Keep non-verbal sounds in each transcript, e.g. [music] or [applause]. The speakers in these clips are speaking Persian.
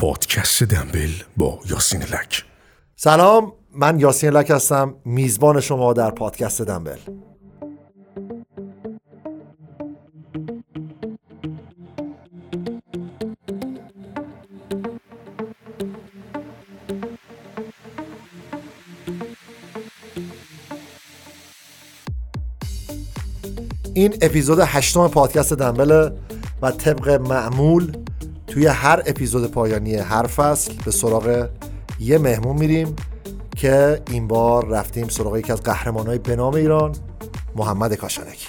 پادکست دنبل با یاسین لک. سلام من یاسین لک هستم میزبان شما در پادکست دنبل. این اپیزود هشتم پادکست دنبله و طبق معمول توی هر اپیزود پایانی هر فصل به سراغ یه مهمون میریم که این بار رفتیم سراغ یکی از قهرمانهای به نام ایران محمد کاشانکی.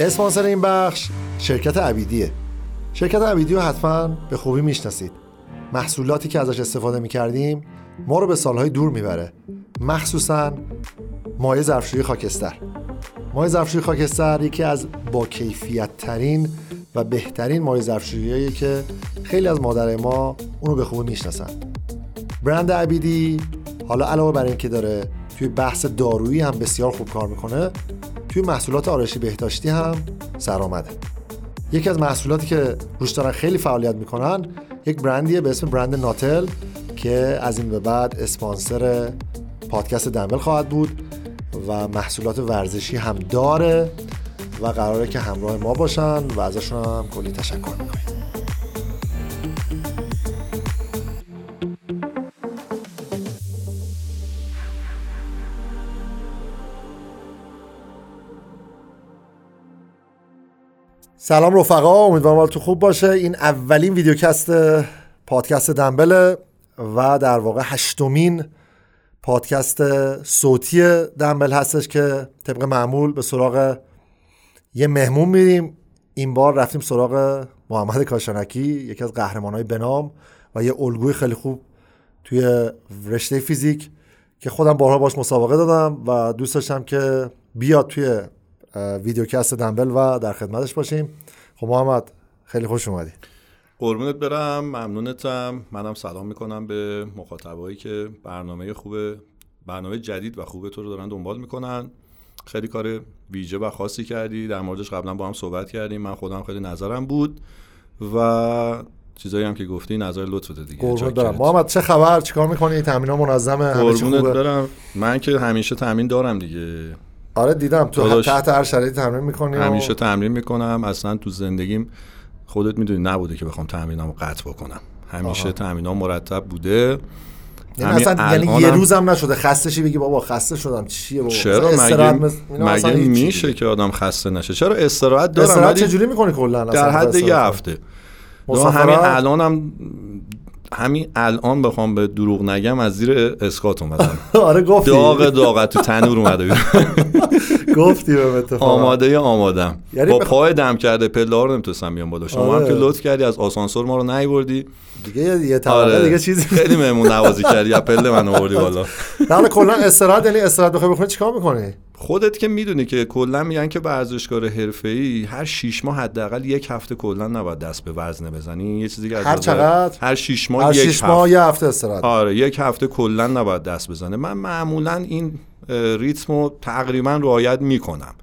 اسپانسر این بخش شرکت عبیدیه. شرکت عبیدی رو حتما به خوبی می‌شناسید. محصولاتی که ازش استفاده می‌کردیم ما رو به سالهای دور می‌بره. مخصوصا مایع ظرفشویی خاکستر. مایع ظرفشویی خاکستر یکی از با کیفیت ترین و بهترین مایع ظرفشوییه که خیلی از مادر ما اونو به خوبی می‌شناسن. برند عبیدی حالا علاوه بر اینکه داره توی بحث دارویی هم بسیار خوب کار می‌کنه توی محصولات آرایشی بهداشتی هم سرآمده. یکی از محصولاتی که روش دارن خیلی فعالیت می‌کنن یک برندیه به اسم برند ناتل که از این به بعد اسپانسر پادکست دنبل خواهد بود و محصولات ورزشی هم داره و قراره که همراه ما باشن و ازشون هم کلی تشکر می‌کنیم. سلام رفقا امیدوارم حالتون خوب باشه. این اولین ویدیوکست پادکست دنبله و در واقع هشتمین پادکست صوتی دنبل هستش که طبق معمول به سراغ یه مهمون میریم. این بار رفتیم سراغ محمد کاشانکی یکی از قهرمانهای بنام و یه الگوی خیلی خوب توی رشته فیزیک که خودم بارها باش مسابقه دادم و دوست داشتم که بیاد توی ویدیوکست دنبل و در خدمتش باشیم. خب محمد خیلی خوش اومدی. قربونت برم ممنونتم. منم سلام می‌کنم به مخاطبایی که برنامه خوب برنامه جدید و خوب تو رو دارن دنبال می‌کنن. خیلی کار ویژه و خاصی کردی. در موردش قبلا با هم صحبت کردیم. من خودم خیلی نظرم بود و چیزایی هم که گفتی نظر لطفت دیگه. قربونت برم. محمد چه خبر؟ چیکار می‌کنی؟ تمرین منظمه؟ قربونت برم. من که همیشه تمرین دارم دیگه. آره دیدم. تو تحت هر شرایطی تمرین می‌کنی همیشه و... تمرین می‌کنم. اصلا تو زندگیم خودت می‌دونی نبوده که بخوام تمرینامو قطع بکنم. همیشه تمرینام مرتب بوده. یعنی اصلا یعنی یه روزم نشده. خسته شی بگی بابا خسته شدم. چیه بابا؟ چرا؟ مگه, مز... مگه میشه که آدم خسته نشه؟ چرا استراحت دارم؟ استراحت چجوری می‌کنی کلا؟ در حد یه هفته. همین الانم همین الان بخوام به دروغ نگم از زیر اسکات اومدم. [laughs] آره گفتی. داغ داغ تو تنور اومده [laughs] گفتی به اتفاق آماده آمادم یعنی با پای دم کرده پله رو نمی‌تونستم بیام بالا. شما هم که لطف کردی از آسانسور ما رو نیوردی. دیگه یه طبقه آره. دیگه چیزی خیلی مهمون نوازی کردی یا پله من [laughs] آوردی بالا. در کلا استراحت یعنی استراحت بخوای بخونی چیکار می‌کنی؟ خودت که می‌دونی که کلا میگن که ورزشکار حرفه‌ای هر 6 ماه حداقل یک هفته کلا نباید دست به وزنه بزنی. یه چیزی که هر چقدر؟ هر 6 ماه هر یک 6 ماه یه هفته استراحت. آره یک هفته کلا نباید دست بزنه. من معمولا این ریتمو تقریبا رعایت می‌کنم.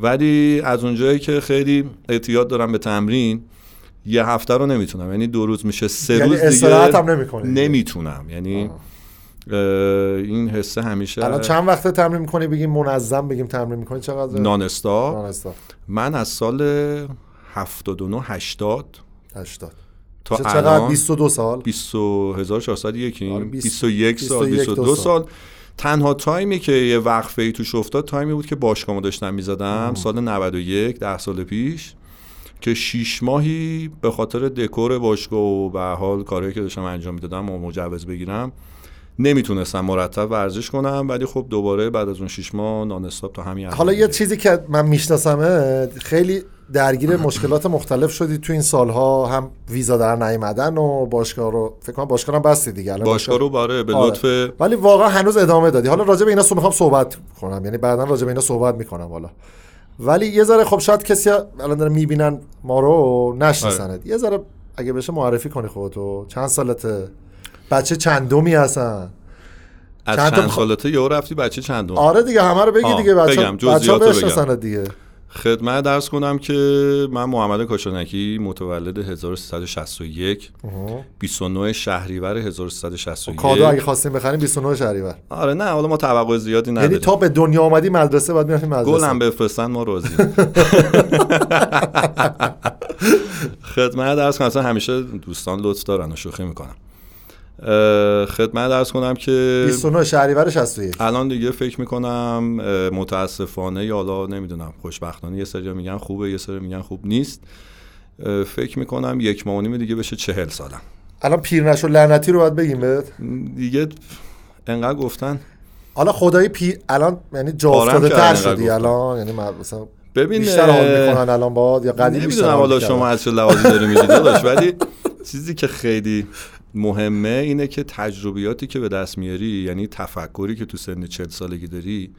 ولی از اونجایی که خیلی اعتیاد دارم به تمرین یه هفته رو نمی‌تونم. یعنی دو روز میشه سه یعنی روز دیگه هم نمی‌کنی. نمی‌تونم. یعنی این حسه همیشه الان چند وقته تمرین می‌کنی؟ بگیم منظم بگیم تمرین می‌کنی؟ چقدر؟ نان استاپ من از سال 79 80 80 تا چقدر؟ الان 22 سال. 20401 آره، بیست- 21 سال 21 22 دو سال. تنها تایمی که یه وقفه ای توش افتاد تایمی بود که باشگاهمو داشتم می‌زدم. سال 91 ده سال پیش. که شیش ماهی به خاطر دکور باشگاه و به حال کارهایی که داشتم انجام می‌دادم و مجوز بگیرم نمی‌تونستم مرتب ورزش کنم. ولی خب دوباره بعد از اون شیش ماه نان تا همین حالا یه. چیزی که من میشناسمه خیلی درگیر مشکلات مختلف شدی تو این سالها. هم ویزا در نیومدن و باشگاه رو فکر کنم باشگاه هم بستی دیگه. الان باشگاه رو باره به آره. لطف ولی واقعا هنوز ادامه دادی. حالا راجع به اینا سو می‌خوام صحبت کنم. یعنی بعدا راجع به اینا صحبت می‌کنم حالا. ولی یه ذره خب شاید کسی الان داره می‌بینن ما رو نشناسند یه ذره اگه بشه معرفی کنی خودتو. چند سالته؟ بچه چندمی هستن؟ از چند چند, تا خ- سالته یهو رفتی بچه چندم. آره دیگه همه رو بگی دیگه بچه بگم، بچه دیگه. خدمت درس کنم که من محمد کاشانکی متولد 1361 29 شهریور 1361 کادو اگه خواستیم بخریم 29 شهریور. آره نه حالا ما توقع زیادی یعنی نداریم. تا به دنیا آمدی مدرسه باید می‌رفتی مدرسه؟ گلم بفرستن ما راضی [laughs] خدمت درس کنم اصلا همیشه دوستان لطف دارن و شوخی می‌کنم خدمت درس کنم که 29 شهریور 61 الان دیگه فکر می‌کنم متاسفانه یا حالا نمی‌دونم خوشبختانه یه سری میگن خوبه یه سری میگن خوب نیست. فکر می‌کنم یک ماه نیم دیگه بشه چهل سالم. الان پیرنش و لعنتی رو باید بگیم بهت. دیگه انقدر گفتن. حالا خدایی پی الان یعنی جا افتاده تر شدی. الان یعنی مثلا ببین بیشتر حال می‌کنن الان باد یا قدیم بیشتر حالا؟ شما از چه لحاظی داری داداش ولی چیزی که خیلی مهمه اینه که تجربیاتی که به دست میاری یعنی تفکری که تو سن 40 سالگی داری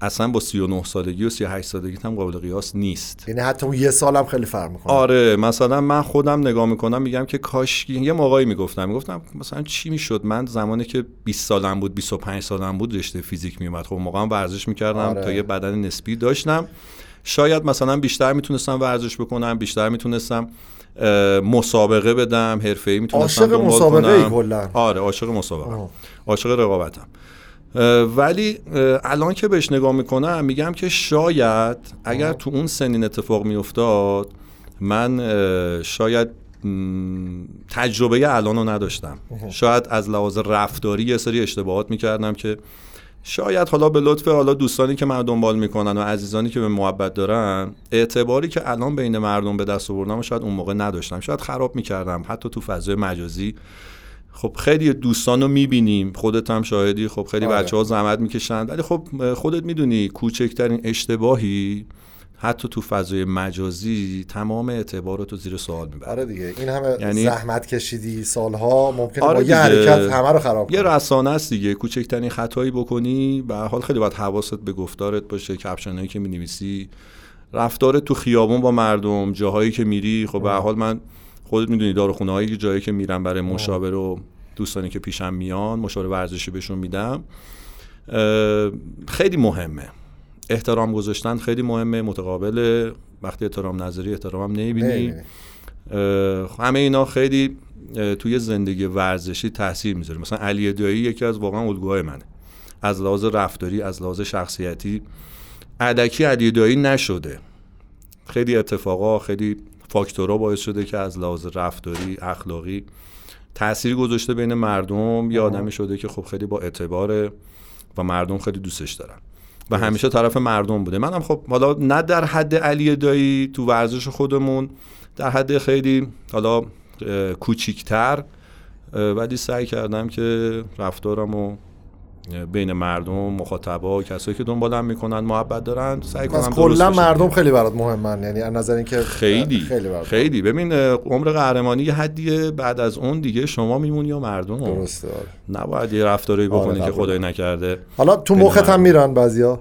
اصلا با 39 سالگی و 38 سالگی هم قابل قیاس نیست. یعنی حتی اون یه سالم خیلی فرق می‌کنه. آره مثلا من خودم نگاه می‌کنم میگم که کاش یه موقعی می‌گفتم می‌گفتم مثلا چی می‌شد؟ من زمانی که 20 سالم بود 25 سالم بود رشته فیزیک میومد خب موقعا ورزش می‌کردم آره. تا یه بدن نسبی داشتم. شاید مثلا بیشتر می‌تونستم ورزش بکنم بیشتر می‌تونستم مسابقه بدم حرفه‌ای می‌تونستم عاشق مسابقه کنم. کلا. آره عاشق مسابقه. عاشق رقابتم. ولی الان که بهش نگاه می‌کنم میگم که شاید اگر تو اون سنین اتفاق میافتاد من شاید تجربه الان رو نداشتم. شاید از لحاظ رفتاری یه سری اشتباهات می‌کردم که شاید حالا به لطف حالا دوستانی که من دنبال می‌کنن و عزیزانی که به محبت دارن اعتباری که الان بین مردم به دست آوردم شاید اون موقع نداشتم. شاید خراب می‌کردم حتی تو فضای مجازی. خب خیلی دوستان رو می‌بینیم خودت هم شاهدی. خب خیلی آره. بچه ها زحمت می‌کشن. ولی خب خودت می‌دونی کوچکترین اشتباهی حتی تو فضای مجازی تمام اعتبارات رو زیر سوال می‌بره. آره دیگه. این همه یعنی- زحمت کشیدی سالها ممکنه آره با یه. حرکت همه رو خراب یه کنه رسانه است دیگه. کوچکترین خطایی بکنی به حال خیلی باید حواست به گفتارت باشه کپشنایی که می‌نویسی. رفتارت تو خیابون با مردم جاهایی که میری خب به حال من خودت می‌دونی داروخونه هایی که جایی که میرم برای مشاوره و دوستانی که پیشم میان مشاوره ورزشی بهشون میدم. خیلی مهمه. احترام گذاشتن خیلی مهمه متقابل. وقتی احترام نظری احترامم نمی‌بینی. اه، همه اینا خیلی توی زندگی ورزشی تاثیر می‌ذاره. مثلا علی دایی یکی از واقعا الگوهای منه. از لحاظ رفتاری از لحاظ شخصیتی. علکی علی دایی نشده. خیلی اتفاقا خیلی فاکتورها باعث شده که از لحاظ رفتاری اخلاقی تاثیر گذاشته بین مردم. یه آدمی شده که خب خیلی با اعتباره و مردم خیلی دوستش دارن. و همیشه طرف مردم بوده. منم خب حالا نه در حد علی دایی تو ورزش خودمون در حد خیلی حالا کوچیکتر ولی سعی کردم که رفتارم و بین مردم مخاطبا کسایی که دنبالم می‌کنن محبت دارن سعی کنم کلا. مردم خیلی برات مهمن یعنی از نظر اینکه خیلی خیلی برات خیلی ببین عمر قهرمانی یه حدیه بعد از اون دیگه شما میمونی یا مردم درسته آره. نباید یه رفتاری بکنی آره، که قبول. خدای نکرده حالا تو مخت هم. میرن بعضیا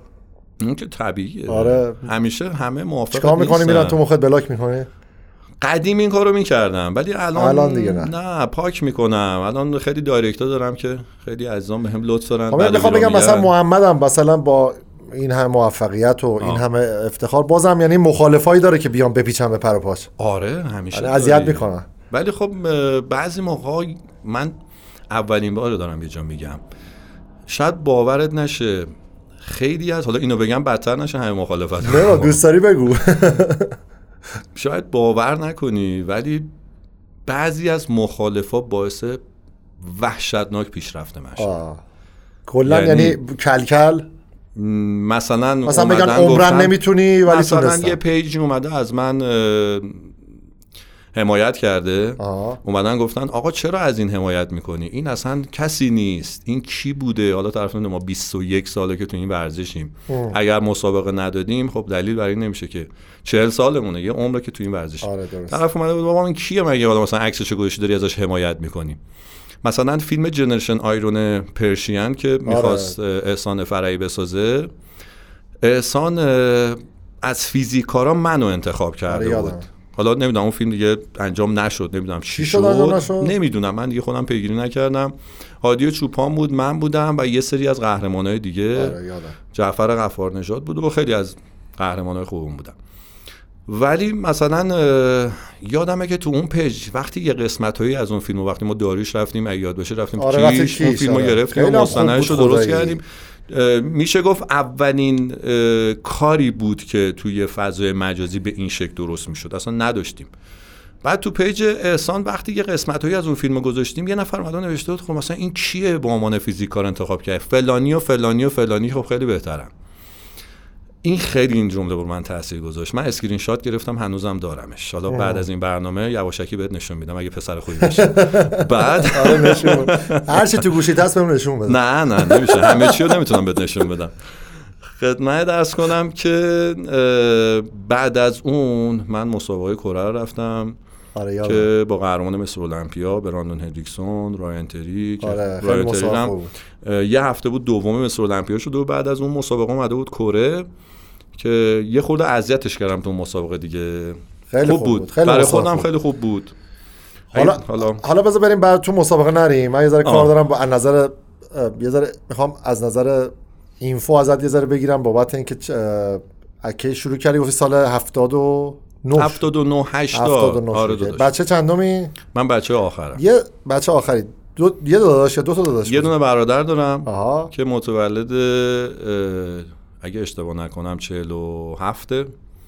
این که طبیعیه آره. همیشه همه موافق چیکار می‌کنی میرن تو مخت بلاک می‌کنی قدیم این کارو می‌کردم ولی الان الان دیگه نه. نه پاک می‌کنم الان خیلی دایرکتا دارم که خیلی عزیزان بهم لطف دارن خب می‌خوام بگم مثلا میگن. محمد هم مثلا با این همه موفقیت و این آه. همه افتخار بازم یعنی مخالفایی داره که بیان بپیچن به پر و پاش آره همیشه آره، اذیت. می‌کنن ولی خب بعضی موقع من اولین بار دارم یه جا میگم شاید باورت نشه خیلی از حالا اینو بگم بدتر نشه همه مخالفت نه دوست داری بگو [laughs] شاید باور نکنی ولی بعضی از مخالفا باعث وحشتناک پیشرفت من شد. کلا یعنی- یعنی کلکل م، مثلا مثلا بگن اومدن عمرن نمی‌تونی ولی مثلا یه پیجی اومده از من حمایت کرده. آه. اومدن گفتن آقا چرا از این حمایت می‌کنی؟ این اصلا کسی نیست. این کی بوده؟ حالا طرف ما 21 ساله که تو این ورزشیم. ام. اگر مسابقه ندادیم خب دلیل بر این نمیشه که 40 سالمونه. یه عمره که تو این ورزشیم. آره طرف اومده بود بابا این کیه مگه؟ حالا مثلا عکسشو گذاشتی داری ازش حمایت می‌کنی؟ مثلا فیلم جنریشن آیرون پرشین که می‌خواست احسان فرعی بسازه. احسان اه، از فیزیکارا منو انتخاب کرده آره، بود. حالا نمی‌دونم اون فیلم دیگه انجام نشد نمی‌دونم چی شد؟ نمی‌دونم من دیگه خودم پیگیری نکردم هادی چوپان بود من بودم و یه سری از قهرمانای دیگه آره جعفر غفار نژاد بود و خیلی از قهرمانای خوبم بودن ولی مثلا یادمه که تو اون page وقتی یه قسمت هایی از اون فیلم وقتی با داریوش رفتیم اگه یادت باشه رفتیم آره، کیش اون فیلم رو آره. گرفتیم و مستندش رو درست. کردیم میشه گفت اولین کاری بود که توی فضای مجازی به این شکل درست می‌شد. اصلا نداشتیم. بعد تو page احسان وقتی یه قسمت هایی از اون فیلم گذاشتیم یه نفر و نوشته بود خب مثلا این کیه به عنوان فیزیک کار انتخاب کرد؟ فلانی و فلانی و فلانی خب خیلی بهترن. این خیلی این جمله بر من تاثیر گذاشت. من اسکرین شات گرفتم هنوزم دارمش. حالا بعد از این برنامه یواشکی بهت نشون میدم اگه پسر خوبی باشی [laughs] بعد آره. هر چی تو گوشیت هست بهم نشون بده. نه نه نمیشه. همه چی رو نمی‌تونم بهت نشون بدم. خدمت عرض کنم که بعد از اون من مسابقه کره رو رفتم. آره که با قهرمان Mr. Olympia براندون هندریکسون رایان تری که آره خیلی رایان تری مسابقه هم، یه هفته بود دوم Mr. Olympia شد و بعد از اون مسابقه اومده بود کره که یه خورده اذیتش کردم تو اون مسابقه دیگه. خیلی خوب خوب بود, بود. خیلی برای خودم خوب. خیلی خوب بود. حالا حالا حالا بذار بریم بعد تو مسابقه نریم. من یه ذره کار. دارم با از نظر یه ذره می‌خوام از نظر اینفو ازت یه ذره بگیرم بابت اینکه چ- اه، از کی شروع کردی؟ گفتی سال 79 79 80 79 آره. داداش. بچه چندمی؟ من بچه آخرم. یه بچه آخری. دو یه دو داداش یا دو تا داداش؟ یه؟ دونه برادر دارم آها. که متولد اگه اشتباه نکنم 47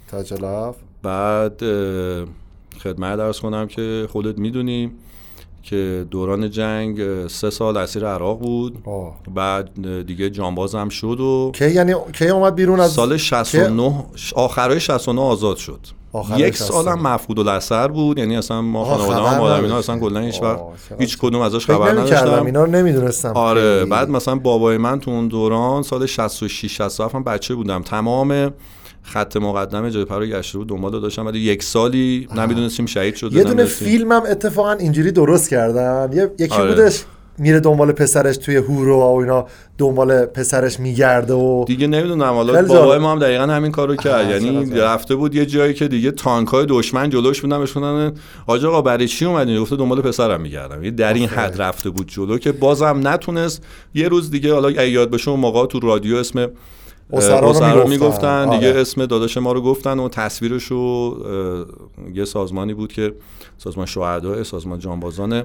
تاجلاف بعد اه، خدمت درس کنم که خودت می‌دونی. که دوران جنگ سه سال اسیر عراق بود. آه. بعد دیگه جانباز هم شد و کی یعنی کی اومد بیرون از سال 69 آخرای 69 آزاد شد. یک 69. سالم مفقود الاثر بود. یعنی اصلا ما خانواده هم آدم اینا. اصلا کلا هیچ وقت هیچ کدوم ازش خبر نداشتم. اینا رو نمی‌دونستم. آره بعد مثلا بابای من تو اون دوران سال 66 67 هم بچه بودم. تمام خط مقدم جبهه رو گشته بود دنبال داشتم ولی یک سالی نمی‌دونستیم شهید شده یه دونه نمی‌دونستیم. فیلم هم اتفاقا اینجوری درست کردن یه- یکی آره. بودش میره دنبال پسرش توی هورو و اینا دنبال پسرش میگرده و دیگه نمی‌دونم حالا بابای. ما هم دقیقا همین کارو کرد یعنی. رفته بود یه جایی که دیگه تانک های دشمن جلوش بودن بهش گفتن آقا برای چی اومدین گفته دنبال پسرم میگردم یعنی در این حد رفته بود جلو که بازم نتونست یه روز دیگه حالا یاد بشه اون موقع تو رادیو اسم اسرا رو می‌گفتن. می‌گفتن. دیگه آره. اسم داداش ما رو گفتن و تصویرش رو یه سازمانی بود که سازمان شهدا سازمان جانبازان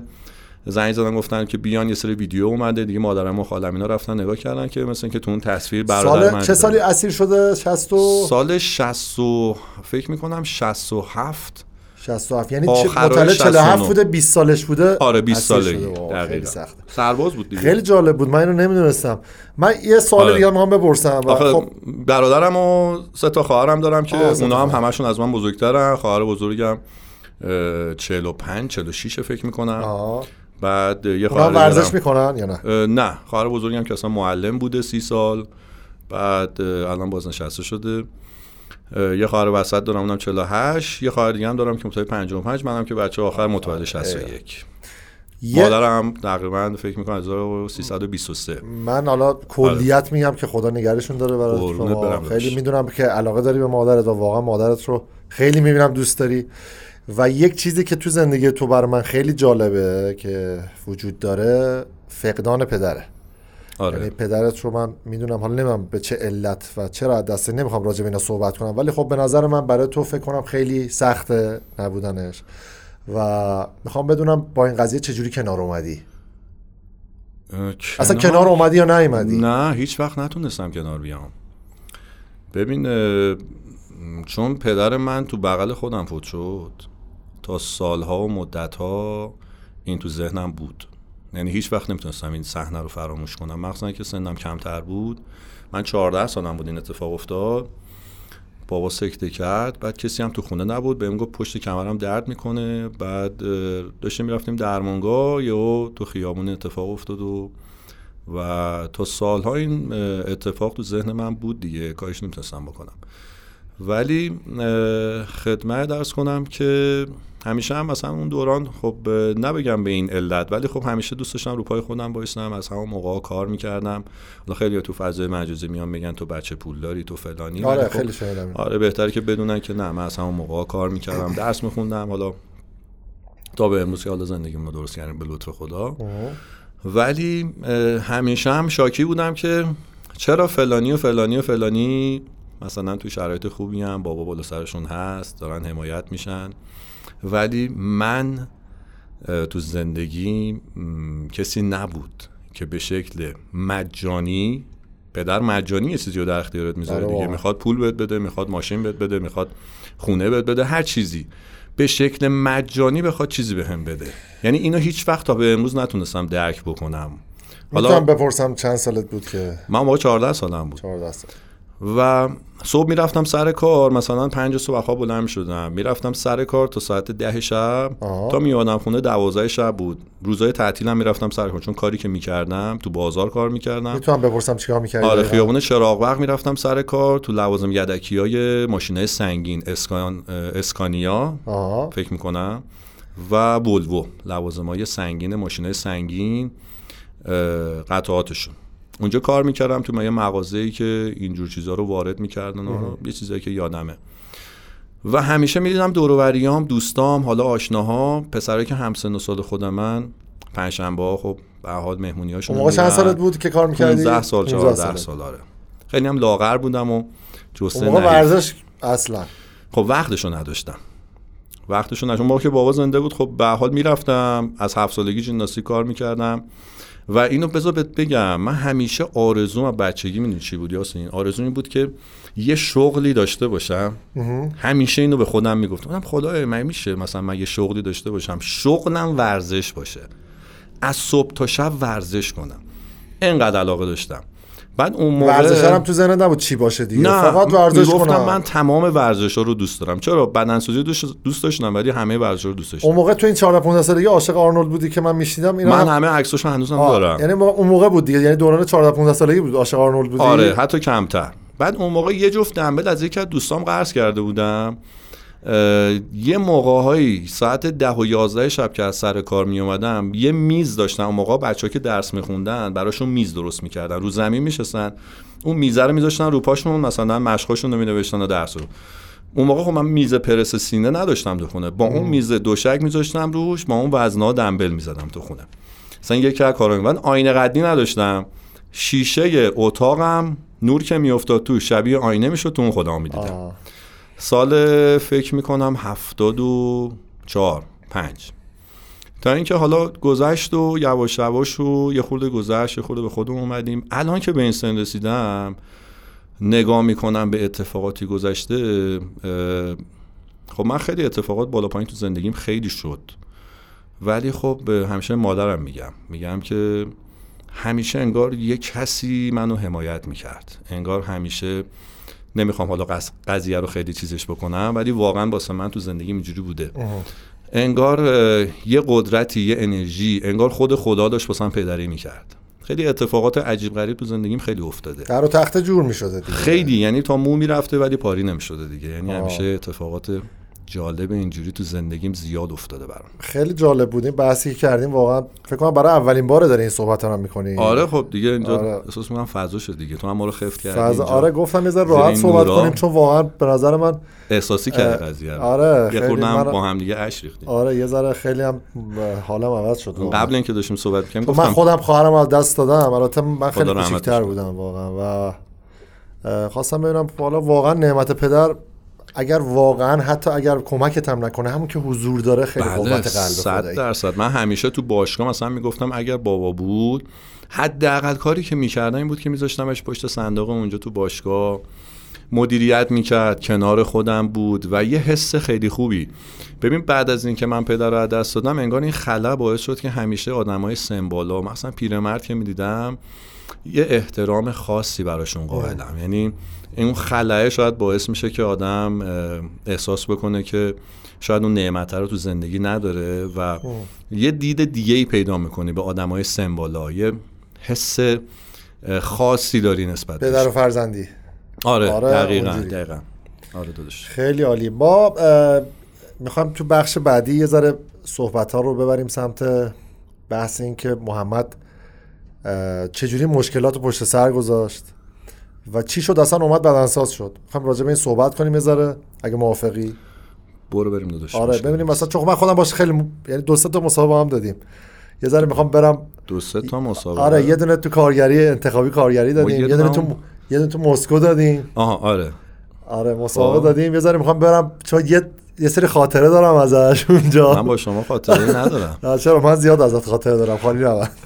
زنگ زدن گفتن که بیان یه سری ویدیو اومده. دیگه مادرم و خالم اینا رفتن نگاه کردن که مثلا که تو اون تصویر برادر سال من چه سالی اسیر شده؟ 60 و سال 60 و فکر می‌کنم 67 67 یعنی مطلع 47 69. بوده 20 سالش بوده آره 20 اسیر ساله خیلی دقیقاً. سخته. سرباز بود دیگه. خیلی جالب بود. من اینو نمی‌دونستم. من یه سوال آره. دیگه می‌خوام بپرسم خب برادرم و سه تا خواهرم دارم که آه، اونا هم. همشون از من بزرگترن. خواهر بزرگم اه، 45 46 فکر می‌کنم. آها. بعد یه خواهر ورزش می‌کنن یا نه؟ نه. خواهر بزرگم که اصلا معلم بوده سی سال. بعد الان بازنشسته شده. یه خواهر وسط دارم اونم 48 یه خواهر دیگه هم دارم که متولد 55 منم که بچه آخر متولد 61 یه مادرم تقریبا فکر می‌کنم 1323 من حالا کلیت میگم که خدا نگرشون داره آره. برم. خیلی. می‌دونم که علاقه داری به مادرت و واقعا مادرت رو خیلی می‌بینم دوست داری. و یک چیزی که تو زندگی تو برای من خیلی جالبه که وجود داره فقدان پدره. یعنی آره پدرت رو من می‌دونم حالا نمیم به چه علت و چرا از دست نمی‌خوام راجع به اینا صحبت کنم ولی خب به نظر من برای تو فکر کنم خیلی سخته نبودنش. و می‌خوام بدونم با این قضیه چجوری کنار اومدی؟ اه، اصلا کنار؟ اومدی یا نیومدی؟ نه هیچ وقت نتونستم کنار بیام. ببین چون پدر من تو بغل خودم فوت شد تا سالها و مدتها این تو ذهنم بود. یعنی هیچ وقت نمی‌تونستم این صحنه رو فراموش کنم. مخصوصا که سنم کمتر بود. من 14 سالم بود این اتفاق افتاد. بابا سکته کرد. بعد کسی هم تو خونه نبود. بهم گفت پشت کمرم درد می‌کنه. بعد داشتیم می‌رفتیم درمانگاه. یهو تو خیابون اتفاق افتاد و و تا سالها این اتفاق تو ذهن من بود دیگه. کارش نمی‌تونستم بکنم. ولی خدمت درس کنم که همیشه هم مثلا اون دوران خب نبگم به این علت ولی خب همیشه دوست داشتم رو پای خودم بایستم از همون موقع کار می‌کردم. حالا خیلی تو فضای مجازی میان میگن تو بچه پولداری تو فلانی آره خب خیلی شاید آره بهتره که بدونن که نه من از همون موقع کار می‌کردم درس میخوندم حالا تا به امروز که حالا زندگی ما درست کردیم به لطف خدا. ولی همیشه هم شاکی بودم که چرا فلانی و فلانی و فلانی مثلا تو شرایط خوبی هم بابا بالا سرشون هست دارن حمایت میشن. ولی من تو زندگی کسی نبود که به شکل مجانی پدر مجانی یه چیزی رو در اختیارت می‌ذاره آره دیگه. می‌خواد پول بهت بده می‌خواد ماشین بهت بده می‌خواد خونه بهت بده هر چیزی. به شکل مجانی بخواد چیزی بهم بده. یعنی اینو هیچ وقت تا به امروز نتونستم درک بکنم. می‌تونم حالا بپرسم چند سالت بود که؟ من موقع 14 سالم بود. 14 سال. و صبح می‌رفتم سر کار مثلا پنج صبح خواب بلند شدم می‌رفتم سر کار تا ساعت ده شب. آها. تا میادم خونه دوازده شب بود. روزای تعطیلم می‌رفتم سر کار چون کاری که می‌کردم تو بازار کار می‌کردم. می‌تونم بپرسم چیکار می‌کردی؟ آره؟ خیابون چراغ برق می‌رفتم سر کار. تو لوازم یدکی های ماشینای سنگین اسکان اسکانیا. آها. فکر می‌کنم. و ولوو لوازم های سنگین ماشین سنگین قطعاتشون. اونجا کار می‌کردم تو یه مغازه‌ای که اینجور چیزها رو وارد می‌کردن و یه چیزایی که یادمه. و همیشه می‌دیدم دوروبریام دوستام حالا آشناها پسرایی که همسن و سال خود من پنجشنبه ها خب به حال مهمونی هاشون اون موقع چند سالت بود که کار می‌کردی؟ 15 سال 15 14 سالت. سال آره. خیلی هم لاغر بودم و جسته موقع نحیف. ورزش اصلا. خب وقتشو نداشتم. وقتشو نداشتم. موقع که بابا زنده بود خب به حال می‌رفتم از هفت سالگی ژیمناستیک کار می‌کردم. و اینو بذار بهت بگم من همیشه آرزوم از بچگی می‌دونی چی بود یاسین؟ آرزوم این بود که یه شغلی داشته باشم. همیشه اینو به خودم می‌گفتم. گفتم خدایا من میشه مثلا من یه شغلی داشته باشم. شغلم ورزش باشه. از صبح تا شب ورزش کنم. انقدر علاقه داشتم. بعد اون موقع ورزش هم تو ذهنت نبود چی باشه دیگه. نه فقط ورزش کنم. من تمام ورزش ها رو دوست دارم. چرا؟ بدنسازی دوست دوست داشتم ولی همه ورزش رو دوست داشتم. اون موقع تو این 14 15 سالگی عاشق آرنولد بودی که من میشنیدم اینا من هم- همه عکساشو هنوزم آه، دارم. یعنی ما- اون موقع بود دیگه یعنی دوران 14 15 سالگی بود عاشق آرنولد بودی؟ آره حتی کمتر. بعد اون موقع یه جفت دنبل از یکی از دوستام قرض کرده بودم. یه موقعهایی ساعت ده و یازده شب که از سر کار می اومدم یه میز داشتم. اون موقع بچه که درس میخوندن براشون میز درست می‌کردن. رو زمین میشستن. اون میزه رو میذاشتن رو پاشون مثلا مشقاشون رو مینوشتن و درس رو. اون موقع خب من میز پرس سینه نداشتم تو خونه. با اون میز دوشک میذاشتم روش با اون وزنا دنبل می‌زدم تو خونه. مثلا یکی از کارا من آینه قدی نداشتم. شیشه اتاقم نور که میافتاد تو شبیه آینه می‌شد تو اون خودم می‌دیدم. سال فکر می‌کنم هفتاد و چهار پنج. تا اینکه حالا گذشت و یواش یواش و یه خورده گذشت یه خورده به خودمون اومدیم. الان که به این سن رسیدم نگاه می‌کنم به اتفاقاتی گذشته خب من خیلی اتفاقات بالا پایین تو زندگیم خیلی شد. ولی خب اه، همیشه مادرم میگم. میگم که همیشه انگار یه کسی منو حمایت می‌کرد. انگار همیشه نمی‌خوام حالا قض- قضیه رو خیلی چیزش بکنم ولی واقعا واسه من تو زندگی اینجوری بوده. انگار اه، یه قدرتی یه انرژی انگار خود خدا داشت واسه من پدری می‌کرد. خیلی اتفاقات عجیب غریب تو زندگیم خیلی افتاده. در و تخته جور می‌شده دیگه. خیلی یعنی تا مو می‌رفته ولی پاری نمی‌شده دیگه. یعنی آه. همیشه اتفاقات جالب اینجوری تو زندگیم زیاد افتاده برام خیلی جالب بود این بحثی که کردیم واقعا فکر کنم برای اولین باره داری این صحبت رو می‌کنی آره خب دیگه اینجا آره. احساس می‌کنم فضا شد دیگه تو هم ما رو خفت کردی فضا. آره گفتم یه ذره راحت صحبت. کنیم چون واقعا به نظر من احساسی کردی قضیه آره یه خورده هم من- با هم دیگه اش ریختیم آره یه ذره خیلی هم حالم عوض شد واقعا. قبل اینکه داشتیم صحبت می‌کردیم خب من گفتم خودم خواهرم از دست دادم البته من خیلی کوچیک‌تر بودم واقعا و خواستم ببینم حالا واقعا نعمت پدر اگر واقعا حتی اگر کمکت هم نکنه همون که حضور داره خیلی بله قوت قلب صد خدایی. درصد. من همیشه تو باشگاه مثلا می‌گفتم اگر بابا بود حداقل کاری که می‌کردم این بود که میذاشتمش پشت صندوق اونجا تو باشگاه. مدیریت می‌کرد کنار خودم بود و یه حس خیلی خوبی. ببین بعد از اینکه من پدر رو از دست دادم انگار این خلا باعث شد که همیشه آدمای سمبالا مثلا پیرمرد که می‌دیدم یه احترام خاصی براشون قائلم. یعنی این خلاه شاید باعث میشه که آدم احساس بکنه که شاید اون نعمت رو تو زندگی نداره و یه دید دیگه ای پیدا می‌کنی به آدم های سمبالا یه حس خاصی داری نسبت پدر. و فرزندی. آره, آره، دقیقا. دقیقا. آره داداش. خیلی عالی. ما می‌خوایم تو بخش بعدی یه ذره صحبت ها رو ببریم سمت بحث این که محمد چجوری مشکلات رو پشت سر گذاشت. و چی شد؟ اصلا اومد بدنساز شد. می‌خوایم راجع به این صحبت کنیم یه ذره اگه موافقی. برو بریم داداش آره ببینیم. مثلا چون من خودم باشه خیلی م- یعنی دو سه تا مسابقه هم دادیم. یه ذره می‌خوام برم. دو سه تا مسابقه؟ آره یه دونه تو کارگری انتخابی کارگری دادیم. یه دونه تو یه دونه تو مسکو دادیم. آها آره. آره مسابقه خب. دادیم. یه ذره می‌خوام برم چون یه یه سری خاطره دارم ازش اونجا. من با شما خاطره ندارم. [laughs] نه چرا؟ من زیاد ازت خاطره دارم خالی نبر [laughs]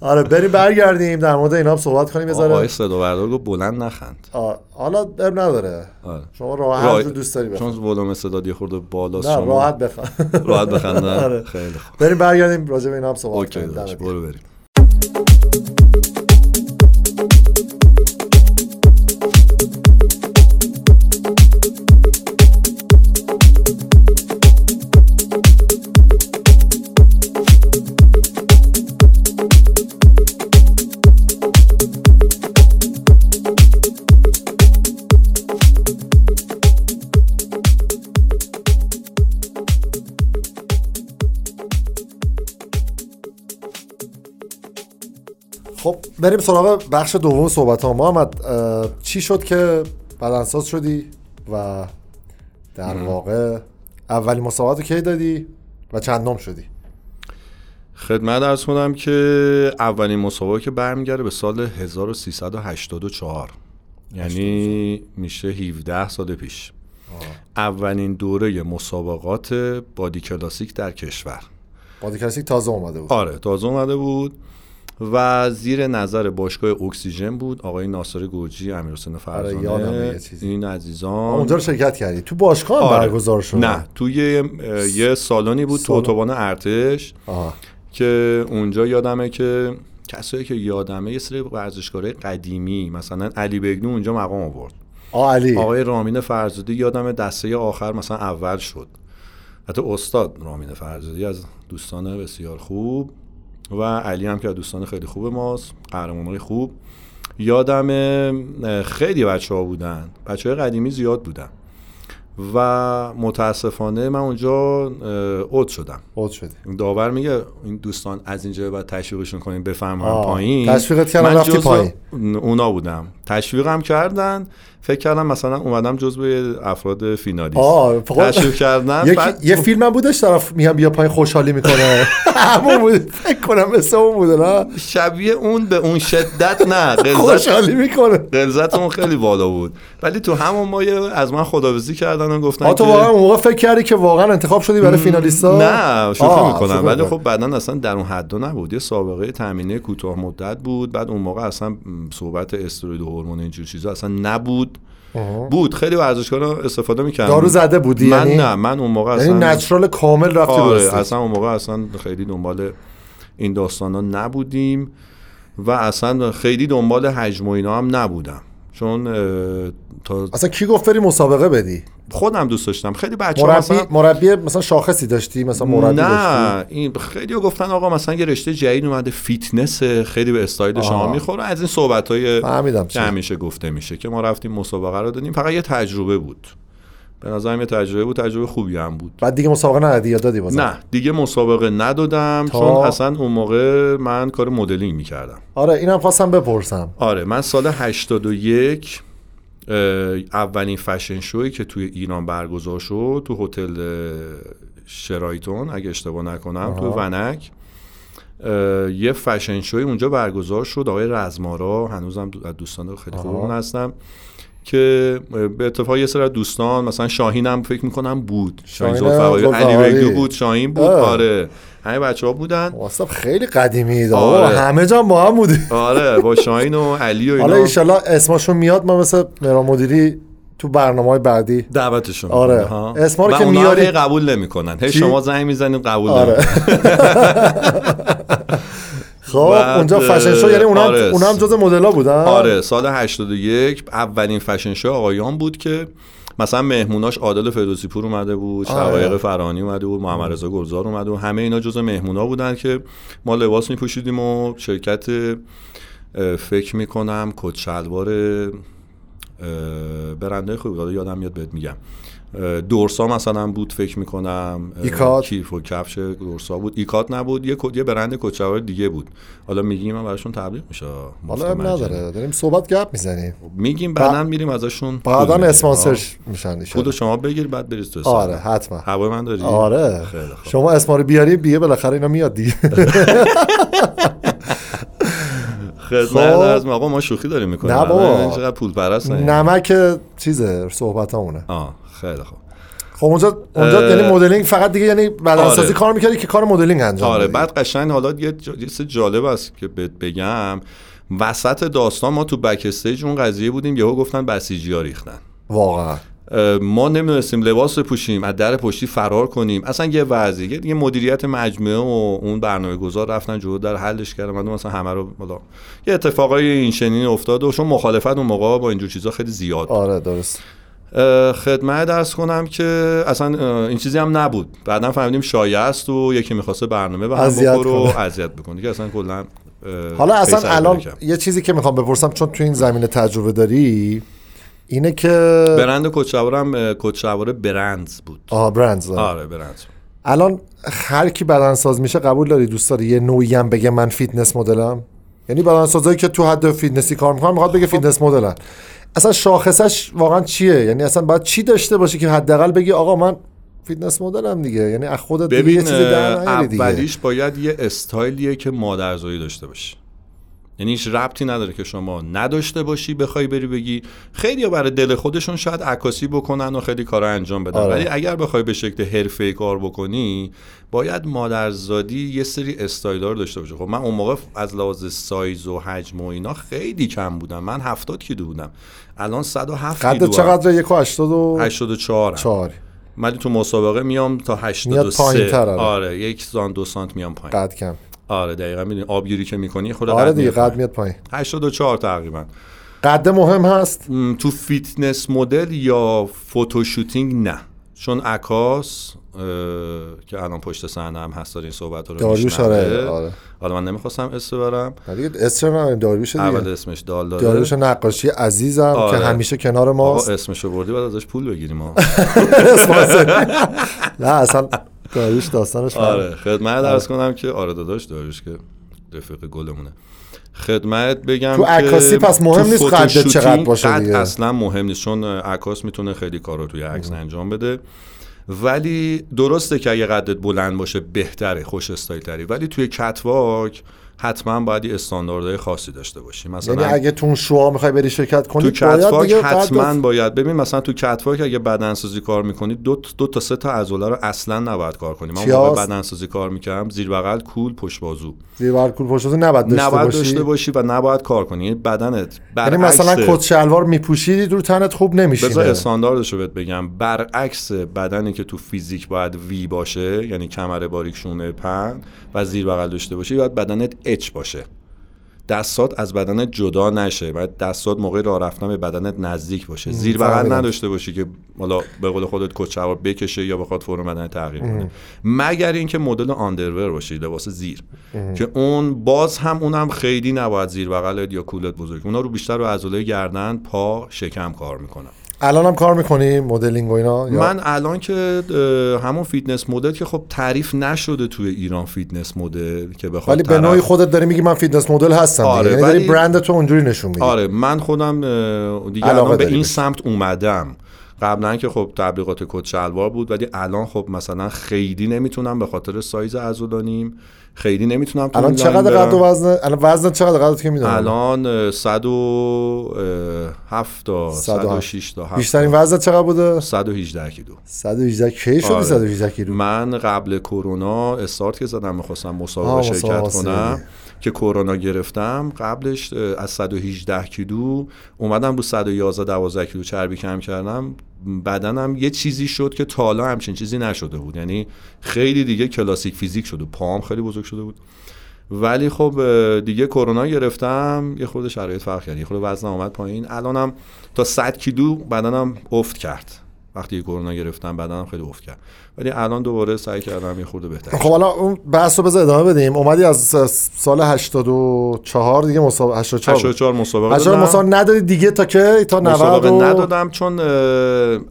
آره بریم برگردیم در مورد اینا صحبت کنیم یه ذره. صدا بردار گفت بلند نخند. حالا اب نداره. آره. شما راحت جو دوست داری بخوام چون ولوم صدا یه خورده بالاست نه شما راحت بخوام راحت بخندن. [laughs] آره. خیلی خوب. بریم برگردیم راجع به اینا هم صحبت کنیم. برو بریم. خب بریم سراغ بخش دوم صحبت ها. محمد چی شد که بدنساز شدی و در واقع اولین مسابقات رو کی دادی و چندم شدی؟ خدمت ارز کنم که اولین مسابقه که برمیگرده به سال 1384 یعنی میشه 17 سال پیش. اولین دوره مسابقات بادی کلاسیک در کشور. بادی کلاسیک تازه اومده بود. آره تازه اومده بود. و زیر نظر باشگاه اکسیژن بود. آقای ناصر گرجی امیرحسین آره، فرزانه. این عزیزان. اونجا رو شرکت کردی. تو باشگاه آره. برگزار شد. نه توی اه، یه سالانی بود تو سالن. اتوبان ارتش. آها. که اونجا یادمه که کسایی که یادمه یه سری ورزشکارای قدیمی مثلا علی بگنو اونجا مقام آورد. آه علی. آقای رامین فرزادی یادمه دسته آخر مثلا اول شد. حتی استاد رامین فرزادی از دوستان بسیار خوب. و علی هم که دوستان خیلی خوب ماست قهرمانای خوب. یادم خیلی بچه ها بودن. بچه های قدیمی زیاد بودن. و متاسفانه من اونجا اوت شدم. اوت شدی. داور میگه این دوستان از اینجا بعد تشویقشون کنیم بفهمن آه. پایین. تشویقت کردن رفتی پایین. اونا بودم. تشویقم کردن. فکر کردم مثلا اومدم جزو افراد فینالیست. آه فقط تشویق کردن بعد یه فیلم هم بودش طرف میگم بیا پایین خوشحالی می‌کنه. [laughs] همون بود. فکر کنم مثل اون بوده نه؟ شبیه اون به اون شدت نه. [laughs] خوشحالی می‌کنه. غلظت اون خیلی بالا بود. ولی تو همون مایه از من خداویسی کردن و گفتن آه تو واقعا اون موقع فکر کردی که واقعا انتخاب شدی برای فینالیستا نه شوخی آه، می‌کنم. شوخی ولی می‌کنی. خب بعدا اصلا در اون حدا نبود. یه سابقه تامینه کوتاه مدت بود. بعد اون موقع اصلا صحبت استروید و هورمون اینجور چیزا اصلا نبود. بود. خیلی ورزشکارا استفاده می‌کردن دارو زده بودی من یعنی؟ نه من اون موقع یعنی اصلا natural کامل رفتی آره اصلا اون موقع اصلا خیلی دنبال این داستانا نبودیم و اصلا خیلی دنبال حجم و اینا هم نبودم. چون تا اصلا کی گفت بری مسابقه بدی؟ خودم دوست داشتم. خیلی بچه مربی مربی مثلا شاخصی داشتی؟ مثلا مربی داشتی؟ نه این خیلی گفتن آقا مثلا یه رشته جدید اومده فیتنس خیلی به استایل شما. می‌خوره. از این صحبت های که. همیشه گفته میشه که ما رفتیم مسابقه رو دادیم. فقط یه تجربه بود. به نظرم یه تجربه بود تجربه خوبی هم بود. بعد دیگه مسابقه ندادی یا دادی بازم نه دیگه مسابقه ندادم تا- چون اصلا اون موقع من کار مدلینگ می‌کردم. آره اینم خواستم بپرسم. آره من سال 81 اه، اولین فشن شوی که توی ایران برگزار شد تو هتل شرایتون اگه اشتباه نکنم تو ونک. یه فشن شوی اونجا برگزار شد. آقای رزمارا هنوزم از دوستان خیلی خوبمون هستم. که به اتفاق یه سری از دوستان مثلا شاهین هم فکر می‌کنم بود. شاهین زلفقاری علی. بگدو بود شاهین بود. اه. آره. همه بچه ها بودن واسه خیلی قدیمی آره. آره. همه جا با هم بودی آره با شاهین و علی و حالا اینا ایشالله اسمشون میاد ما مثل مهران مدیری تو برنامه های بعدی. دعوتشون. آره. اسما رو که میاری- قبول نمی‌کنن. هی؟ شما زنگ می‌زنید قبول آره. [laughs] خب اونجا فشن شو یعنی اونا آره. اونا هم جز مدل ها بودن آره سال 81 اولین فشن شو آقایان بود که مثلا مهموناش عادل فردوسی پور اومده بود آره. شقایق فرانی اومده بود محمد رضا گلزار اومده بود همه اینا جز مهمونا بودن که ما لباس میپوشیدیم و شرکت فکر می‌کنم کت شلوار برنده خوبی بود یادم میاد بهت میگم دورسا مثلا بود فکر می‌کنم ایکات؟ کیف و کفش دورسا بود. ایکات نبود یه یه برند کچوار دیگه بود. حالا میگیم من براشون تبلیغ میشه. حالا اب نداره داریم صحبت گپ می‌زنیم. میگیم بعدا میریم ازشون بعدا. اسپانسرش میشن. پول شما بگیر بعد بریز تو. آره حتما. هوای من داری؟ آره. شما اسما رو بیاری دیگه بالاخره اینا میاد دیگه. [laughs] خدمت خب. از آقا ما شوخی داریم می‌کنیم. نه بابا. پول پرست نمک چیزه صحبت همونه آه. خیلی خوب خب اونجا اونجا. یعنی مدلینگ فقط دیگه یعنی بدنسازی آره. کار می‌کردی که کار مدلینگ انجام آره. بعد قشنگ حالا یه چیز جالب است که بهت بگم وسط داستان ما تو بک استیج اون قضیه بودیم یهو گفتن بسیجی ها ریختن واقعا ما نمی‌دونستیم لباس بپوشیم از در پشتی فرار کنیم اصلا یه وضعیه یه مدیریت مجموعه و اون برنامه گذار رفتن جلو در حلش کردن من مثلا همه رو حالا یه اتفاقای این شنین افتاد و چون مخالفت اون موقع با اینجور چیزا خیلی زیاد. آره درست خدمت درس کنم که اصلا این چیزی هم نبود بعدا فهمیدیم شایع است و یکی می‌خواسته برنامه به هم اذیت بخوره و کنه. اذیت بکنه که اصلا کلا حالا اصلا الان. یه چیزی که می‌خوام بپرسم چون تو این زمینه تجربه داری اینه که برند کچوارم اه، کچوار برندز بود آها برندز داره. آره برندز الان هر کی بدنساز میشه قبول داری دوست داری یه نوعی هم بگه من فیتنس مدلم یعنی بدنسازایی که تو حد فیتنسی کار می‌کنن می‌خواد خب. بگه فیتنس مدلن اصلا شاخصش واقعا چیه؟ یعنی اصلا باید چی داشته باشه که حداقل بگی آقا من fitness model م دیگه. یعنی از خودت دیگه ببین یه چیزی دیگه. اولیش باید یه استایلیه که مادرزادی داشته باشی یعنی هیچ ربطی نداره که شما نداشته باشی بخوای بری بگی. خیلی برای دل خودشون شاید عکاسی بکنن و خیلی کارا انجام بدن. آره. ولی اگر بخوای به شکل حرفه‌ای کار بکنی باید مادرزادی یه سری استایلا رو داشته باشه خب من اون موقع از لحاظ سایز و حجم و اینا خیلی کم بودم. من 70 کیلو بودم. الان 107 کیلو قد چقدر یک و هشتاد و 84 چهار من تو مسابقه میام تا 83 پایین‌تر، آره. آره یک سانت دو سانت میام پایین. قد کم. آره دقیقا می‌دونی. آبگیری که می‌کنی خود آره دیگه میاد قد میاد پایین. 84 تقریبا. قد مهم هست؟ تو fitness model یا photo shooting نه. چون عکاس که الان پشت صحنه هم هست داره این صحبت رو داریوش. آره آره. حالا من نمی‌خواستم اسم ببرم دیگه اسم نداریم. داریوش اول دیگه اسمش دال داره. داریوش نقاشی عزیزم آره. که همیشه کنار آقا ماست. اسمشو بردی بعد ازش پول بگیریم ما [laughs] نه اصلا داریوش داستانش. آره خدمت درس کنم که آره داداش داریوش که رفیق گلمونه. خدمت بگم تو عکاسی پس مهم نیست فوتوشوتینگ چقدر باشه قد دیگه. اصلا مهم نیست چون عکاس می‌تونه خیلی کار رو توی عکس انجام بده. ولی درسته که اگه قدت بلند باشه بهتره خوش استایل تری ولی توی کتواک حتما باید یه استانداردهای خاصی داشته باشی مثلا یعنی اگه تو اون شوها می‌خوای بری شرکت کنی تو قدت- حتما باید ببین مثلا تو کتواک اگه بدنسازی کار می‌کنی دو, دو تا سه تا عضله رو اصلا نباید کار کنی. من موقع؟ بدنسازی کار می‌کردم زیر بغل کول پشت بازو. زیر برکول پشت نباید داشته نباید باشی؟ داشته باشی و نباید کار کنی. یعنی بدنت یعنی مثلا کت شلوار میپوشی رو تنت خوب بذار نمیشینه. استانداردش رو بهت بگم. برعکس بدنی که تو فیزیک باید وی باشه یعنی کمر باریک شونه پهن و زیر بغل داشته باشی باید بدنت اچ باشه. دستات از بدنت جدا نشه باید دستات موقع راه رفتن به بدنت نزدیک باشه. زیر بغل. نداشته باشی که حالا به قول خودت کچه‌وار بکشه یا بخواد فرم بدن تغییر کنه. مگر اینکه مدل آندرور باشی لباس زیر. که اون باز هم اونم خیلی نباید زیر بغلت یا کولت بزرگ. اونا رو بیشتر رو عضله گردن پا شکم کار می‌کنن. الان هم کار می‌کنی؟ مدلینگ و اینا؟ من الان که همون fitness model که خب تعریف نشده توی ایران fitness model که بخواد ولی به نوعی خودت داری میگی من fitness model هستم آره، دیگه یعنی داری ولی- برند تو اونجوری نشون میدی. آره من خودم دیگه الان به داری این. سمت اومدم. قبلا که خب تبلیغات کت شلوار بود ولی الان خب مثلا خیلی نمی‌تونم به خاطر سایز عضلانیم خیلی نمی‌تونم تو الان چقدر. قد و وزن الان وزن چقدر قدت که می‌دونم؟ الان اه، 107 تا 106 تا 7 بیشترین وزن چقدر بوده؟ 118 کیلو. 118 کی آره. 118 کیلو؟ من قبل کرونا استارت که زدم می‌خواستم مسابقه شرکت کنم. که کرونا گرفتم قبلش از 118 کیلو اومدم رو 111 12 کیلو چربی کم کردم. بدنم یه چیزی شد که تا حالا همچین چیزی نشده بود. یعنی خیلی دیگه کلاسیک فیزیک شد و پام خیلی بزرگ شده بود. ولی خب دیگه کرونا گرفتم. یه خورده شرایط فرق کرد. یه خورده وزنم آمد پایین. الانم تا 100 کیلو بدنم افت کرد. وقتی کرونا گرفتم بدنم خیلی افت کرد. ولی الان دوباره سعی کردم یه خورده بهتر خب حالا اون بحث رو بذار ادامه بدیم. اومدی از سال 84 دیگه مسابقه 84 84 مسابقه 84 دادم. مسابقه ندادی دیگه تا که تا 90 مسابقه و... ندادم چون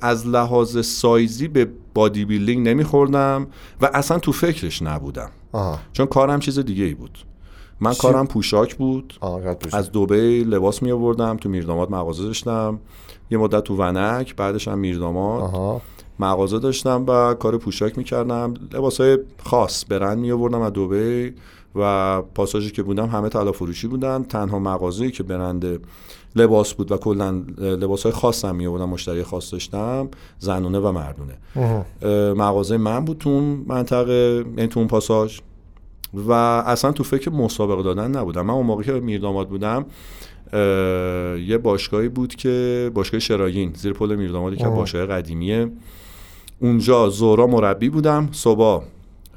از لحاظ سایزی به بادی بیلدینگ نمیخوردم و اصلا تو فکرش نبودم. آها. چون کارم چیز دیگه ای بود. من کارم پوشاک بود. از دبی لباس می آوردم تو میرداماد مغازه داشتم. یه مدت تو ونک بعدش هم میرداماد مغازه داشتم و کار پوشاک می‌کردم. لباس های خاص برند می آوردم از دبی و پاساژی که بودم همه طلا فروشی بودن. تنها مغازه‌ای که برند لباس بود و کلا لباس های خاص هم می آوردم مشتری خاص داشتم زنونه و مردونه. مغازه من بود تو اون منطقه یعنی تو اون پاساژ. و اصلا تو فکر مسابقه دادن نبودم. من اون موقع که میرداماد بودم یه باشگاهی بود که باشگاه شراگین زیر پل میردامادی که. باشگاه قدیمیه اونجا زورا مربی بودم صبح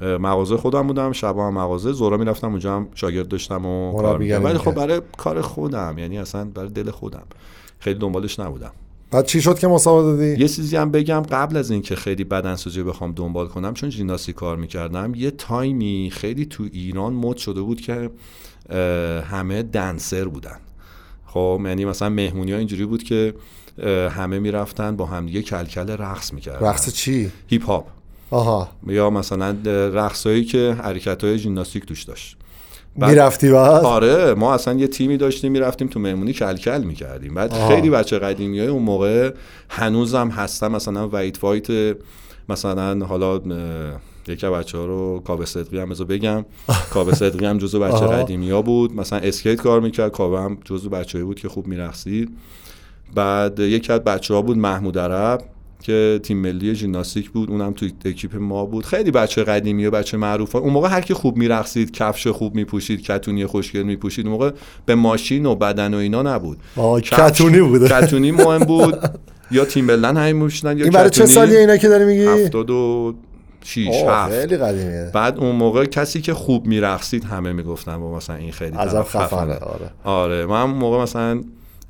مغازه خودم بودم شبا هم مغازه زورا می‌رفتم اونجا هم شاگرد داشتم و کار. ولی خب. برای کار خودم یعنی اصلا برای دل خودم خیلی دنبالش نبودم بعد چی شد که مسابقه دادی یه چیزی هم بگم قبل از اینکه خیلی بدنسازی بخوام دنبال کنم چون ژیمناستیک کار می‌کردم یه تایمی خیلی تو ایران مد شده بود که همه dancer بودن خب یعنی مثلا مهمونی ها اینجوری بود که همه می‌رفتن با همدیگه کلکل رقص می‌کردن. رقص چی؟ hip hop آها. یا مثلا رقصایی که حرکت های ژیمناستیک توش داشت. می‌رفتی بعد؟ آره ما اصلا یه تیمی داشتیم می‌رفتیم تو مهمونی کلکل می‌کردیم. بعد آها. خیلی بچه قدیمی های اون موقع هنوزم هستن مثلا وایت وایت مثلا حالا یکی بچه ها رو کاوه صدقی هم بگم. [laughs] کاوه صدقی هم جزو بچه قدیمی ها بود. مثلا اسکیت کار می‌کرد. کاوه هم جزو بچه‌ای بود که خوب میرقصید. بعد یکی از بچه ها بود محمود عرب که تیم ملی ژیمناستیک بود. اونم تو اکیپ ما بود. خیلی بچه قدیمی و بچه معروف ها. اون موقع هر کی خوب میرقصید کفش خوب میپوشید کتونی خوشگل میپوشید اون موقع به ماشین و بدن و اینا نبود. کتونی بود. [laughs] کتونی مهم بود. [laughs] یا تیم بلن همین می‌شدن یا این برای چه سالی اینا که داری میگی؟ 72 6 7 خیلی قدیمیه. بعد اون موقع کسی که خوب میرقصید همه می‌گفتن با مثلا این خیلی از خفنه. آره. آره. من موقع مثلا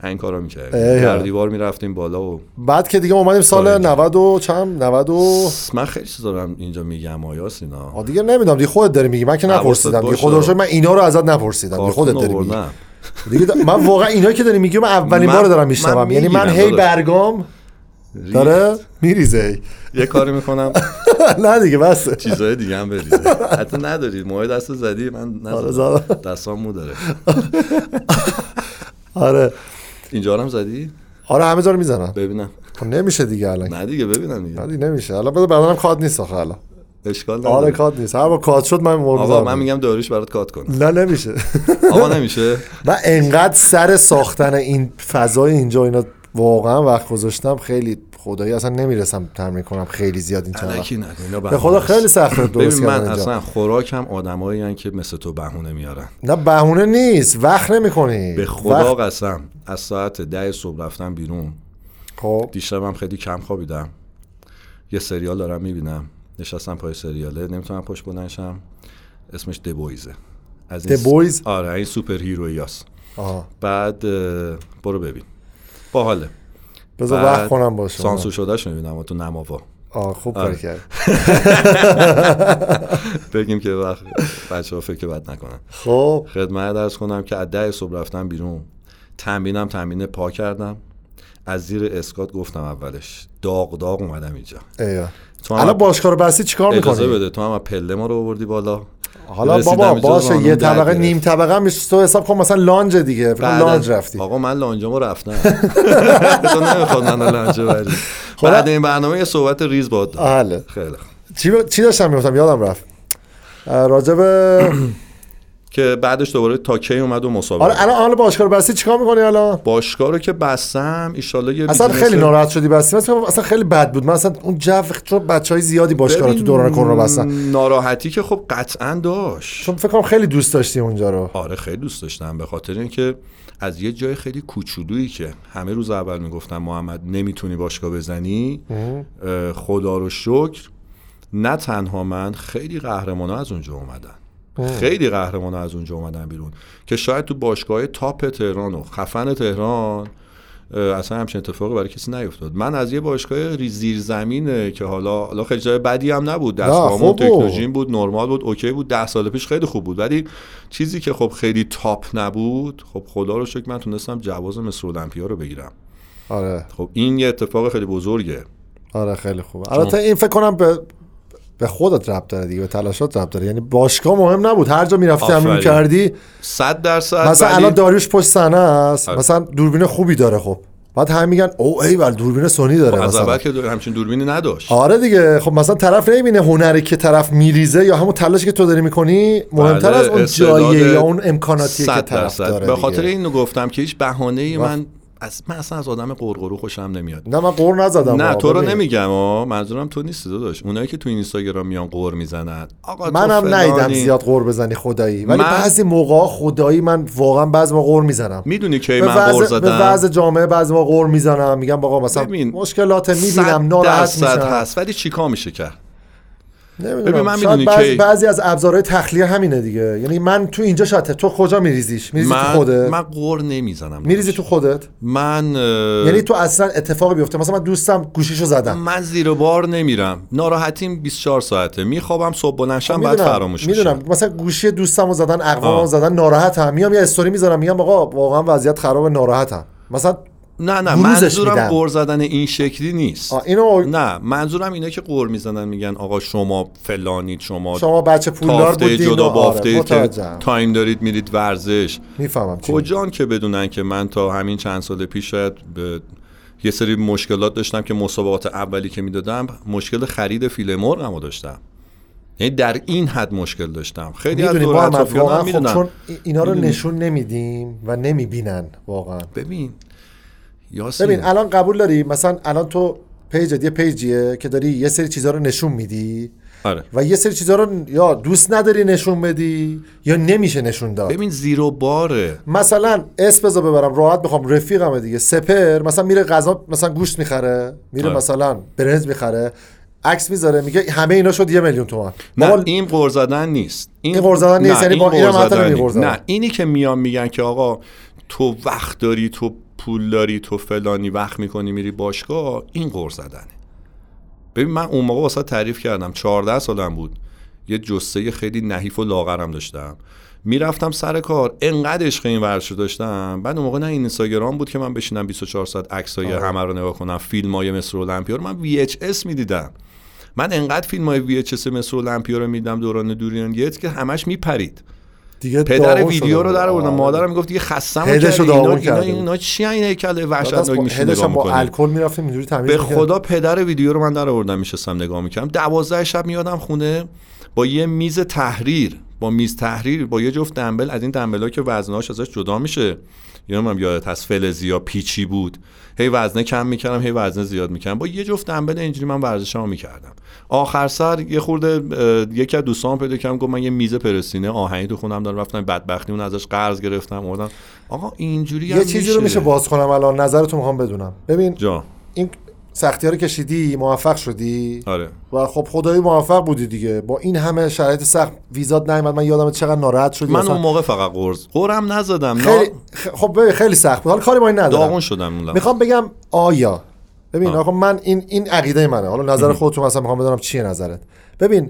این کارو می‌کردم در دیوار می‌رفتیم بالا و بعد که دیگه اومدیم سال 90 و چند؟ 90 و من خیلی چیز دارم اینجا میگم آیاس اینا. آ دیگه نمی‌دونم. دیگه خودت داری میگی. من که نپرسیدم. دیگه خودت من اینا رو ازت نپرسیدم. دیگه خودت داری میگی. دیگه دا... من واقعا اینا که داری میگی من اولین بار دارم میشنوم. یعنی من هی برگام. داره؟ میریزه. یه کاری می‌کنم. [laughs] [laughs] نه دیگه بس. چیزای دیگه هم بریزه [laughs] حتی ندارید. موهای دست زدی من آره، نزدم زدم. دستام مو داره. [laughs] آره. اینجا هم زدی؟ آره همه جا رو می‌زنم. ببینم. خب نمیشه دیگه الان. نه دیگه ببینم دیگه. نه دیگه نمیشه. الان بذار بدنم کات نیست آخه الان. اشکال آره نداره. کات نیست. هر با کات شد من موضوع آقا من میگم داریش برات کات کنه. نه نمیشه. آقا نمیشه؟ من انقدر سر ساختن این فضای اینجا اینا واقعا وقت گذاشتم خیلی خدایی اصلا نمی‌رسم تمرین کنم خیلی زیاد این چند وقت. به خدا. خیلی سخته درست من اینجا اصلا خوراکم آدمایی که مثل تو بهونه میارن. نه بهونه نیست. وقت نمی‌کنی. به خدا قسم از ساعت ده صبح رفتم بیرون. خب. دیشبم خیلی کم خوابیدم. یه سریال دارم می‌بینم. نشستم پای سریاله. نمی‌تونم پشت بلنشم اسمش دبویزه از این Boys؟ آره این سوپر هیرویاست آها. بعد برو ببین. باحاله. بذار وقت کنم باشه سانسور شدهش می‌بینم تو نماوا. آه خوب آره. کار کرد. [laughs] بگیم که وقت بچه ها فکر بد نکنن. خب. خدمت درس کنم که از ده صبح رفتم بیرون. تمرینم تمرین پا کردم. از زیر اسکات گفتم اولش. داغ داغ اومدم اینجا. الان باشگاه رو بستی چیکار اجازه می‌کنی؟ بده. تو هم پله ما رو آوردی بالا. حالا بابا باشه یه طبقه. نیم طبقه هم تو حساب کن مثلا لانج دیگه فکر لانج رفتی آقا من لانجمو رفتم [laughs] تو نمی‌خواد من لانج بری بعد این برنامه یه صحبت ریز باد. حله خیلی خوب. چی. چی داشتم می‌گفتم یادم رفت راجب که بعدش دوباره تا کی اومد و مسابقه. آره الان حالا باشگاه رو بستی چیکار می‌کنی الان؟ باشگاه رو که بستم ایشالله یه اصلا خیلی ناراحت شدی بستی مثلا اصلا خیلی بد بود. من اصلا اون جو چون بچه های زیادی باشگاه رو تو دوران کرونا بستن. ناراحتی که خب قطعا داشت. چون فکر کنم خیلی دوست داشتی اونجا رو. آره خیلی دوست داشتم. به خاطر اینکه از یه جای خیلی کوچولویی که همه روز اول می‌گفتن محمد نمی‌تونی باشگاه بزنی؟ خدا رو شکر نه تنها من خیلی قهرمان از اونجا اومدن. خیلی قهرمان از اونجا اومدن بیرون. که شاید تو باشگاه تاپ تهران و خفن تهران اصلا همچین اتفاقی برای کسی نیفتاد. من از یه باشگاه ری- زیرزمینه که حالا حالا خیلی جای بدی هم نبود. دستگاهمون. تکنولوژی بود. نرمال بود اوکی بود. ده سال پیش خیلی خوب بود. ولی چیزی که خب خیلی تاپ نبود خب خدا رو شکر من تونستم جواز مصر المپیا رو بگیرم. آره. خب این یه اتفاق خیلی بزرگه. آره خیلی خوبه البته این فکر کنم به به خودت ربط داره دیگه به تلاشات ربط داره یعنی باشگاه مهم نبود هر جا می‌رفتی. تمرین کردی صد درصد مثلا الان داریوش پشت صحنه است آره. مثلا دوربین خوبی داره خب بعد هم میگن او ای ول دوربین سونی داره از مثلا اول که دور- همچین دوربینی نداشت آره دیگه خب مثلا طرف نمی‌بینه هنری که طرف میریزه یا همون تلاشی که تو داری می‌کنی مهمتر بله، از اون جایه یا اون امکاناتی که طرف. داره به خاطر. اینو گفتم که هیچ بهانه من از من اصلا از آدم قرقرو خوشم نمیاد. نه من قور نزدم. نه تو رو. نمیگم ها منظورم تو نیستی داداش. اونایی که تو اینستاگرام میان قور می‌زنن. آقا منم فلانی. زیاد قور بزنی خدایی. ولی من- بعضی موقع خدایی من واقعا بعضی موقع قور می‌زنم. می‌دونی کی من قور وضع, به زدم؟ وضع جامعه بعضی موقع قور می‌زنم. میگم آقا مثلا مشکلات می‌بینم ناراحت میشم. هست ولی چیکار میشه کرد؟ ببین، من شاید می‌دونی بعضی, کی- بعضی از ابزارهای تخلیه همینه دیگه. یعنی من تو اینجا شاته. تو کجا میریزیش؟ میریزی تو من خودت؟ من قور نمی‌زنم. میریزی تو خودت؟ من یعنی تو اصلا اتفاقی بیفته. مثلا من دوستم گوشیشو زدم. من زیر بار نمیرم. ناراحتیم 24 ساعته. میخوابم صبح بلند شم بعد فراموش میشه می‌دونم. مثلا گوشی دوستمو زدن اقوامو. زدن ناراحتم. میام یه استوری می‌ذارم میگم آقا واقعا وضعیت خراب ناراحتم. مثلا نه نه منظورم. قور زدن این شکلی نیست. اینو نه منظورم اینه که قور می‌زنن میگن آقا شما فلانید شما شما بچه پولدار بودین جدا آره، بافته که متوجهم. تایم دارید میرید ورزش. می‌فهمم کجان که بدونن که من تا همین چند سال پیش شاید به یه سری مشکلات داشتم که مسابقات اولی که می‌دادم مشکل خرید فیله مرغمو داشتم. یعنی در این حد مشکل داشتم. خیلی از دور اطرافیانم خب چون ای- اینا رو. نشون نمیدیم و نمی‌بینن واقعا. ببین یاسین. ببین الان قبول داری؟ مثلا الان تو پیجت یه پیجیه که داری یه سری چیزها رو نشون میدی. آره. و یه سری چیزها رو یا دوست نداری نشون بدی یا نمیشه نشون داد. ببین زیرو باره. مثلا اسم بذار ببرم راحت بخوام رفیقمه دیگه. سپر مثلا میره غذا مثلا گوشت می‌خره میره آره. مثلا برنج می‌خره عکس می‌ذاره میگه همه اینا شد یه میلیون تومان. نه بابا، این قور زدن نیست. این قور زدن نیست، یعنی با این. نه اینی که میان میگن که آقا تو وقت داری تو پول داری تو فلانی وقت می‌کنی میری باشگاه؟ این قور زدنه. ببین من اون موقع واسه تعریف کردم. 14 سالم بود. یه جسه خیلی نحیف و لاغرم داشتم. می‌رفتم سر کار. انقدر عشق این ورزش داشتم. بعد اون موقع نه این اینستاگرام بود که من بشینم 24 ساعت عکسای. همه رو نگاه کنم. فیلم های مصر المپیا رو. من VHS می‌دیدم. من انقدر فیلم های VHS مصر المپیا رو میدم دوران دوریان گیت که همش میپرید. دیگه پدر ویدیو رو در بود. آوردم آره. مادرم می‌گفت دیگه خستم هدشو اینا اینا, اینا. اینا چی این هیکل بعد از وحشتناک هدش نگاه با الکل می‌رفتیم اینجوری تمیز به. خدا پدر ویدیو رو من در آوردم میشستم نگاه می‌کردم دوازده شب میادم خونه با یه میز تحریر با میز تحریر با یه جفت دنبل از این دنبلا که وزنهاش ازش جدا میشه. یا من یادت هست فلزی یا پیچی بود. هی وزنه کم می‌کردم هی وزنه زیاد می‌کردم. با یه جفت دنبل اینجوری من ورزشمو می‌کردم. آخر سر یه خورده یکی از دوستان پیدا کردم گفت من یه میز پرستینه آهنی تو خونم دارم رفتم بدبختی اون ازش قرض گرفتم آوردم آقا اینجوری یه چیزی رو میشه باز کنم الان نظرتو می‌خوام بدونم. ببین جا. این سختی ها رو کشیدی موفق شدی؟ آره. و خب خدایی موفق بودی دیگه. با این همه شرایط سخت ویزات نیومد. من یادم چقدر ناراحت شدی. من اصلا. اون موقع فقط قرض قرم نزدم. خیلی خب خیلی سخت بود. حالا کاری با این ندارم. داغون شدم. می‌خوام بگم آیا ببین. آقا من این این عقیده منه. حالا نظر خودتون مثلا می‌خوام بدونم چیه نظرت. ببین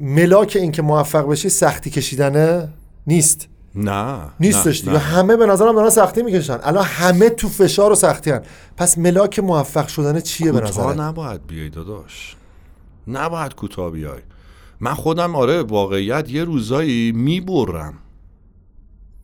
ملاک این که موفق بشی سختی کشیدنه نیست. نه نیستش دیگه. همه به نظرم دارن سختی می‌کشن. الان همه تو فشار و سختی هن. پس ملاک موفق شدن چیه به نظرت؟ نباید بیای داداش. نباید کوتاه بیای. من خودم آره واقعیت یه روزایی می‌برم.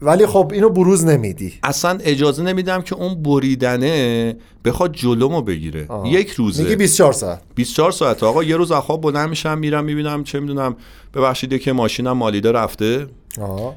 ولی خب اینو بروز نمیدی. اصلا اجازه نمیدم که اون بریدنه بخواد جلومو بگیره. آه. یک روزه. میگی 24 ساعت. 24 ساعت آقا یه روز از خواب بلند میشم میرم می‌بینم چه می‌دونم. ببخشید که ماشینم مالیده رفته. آه.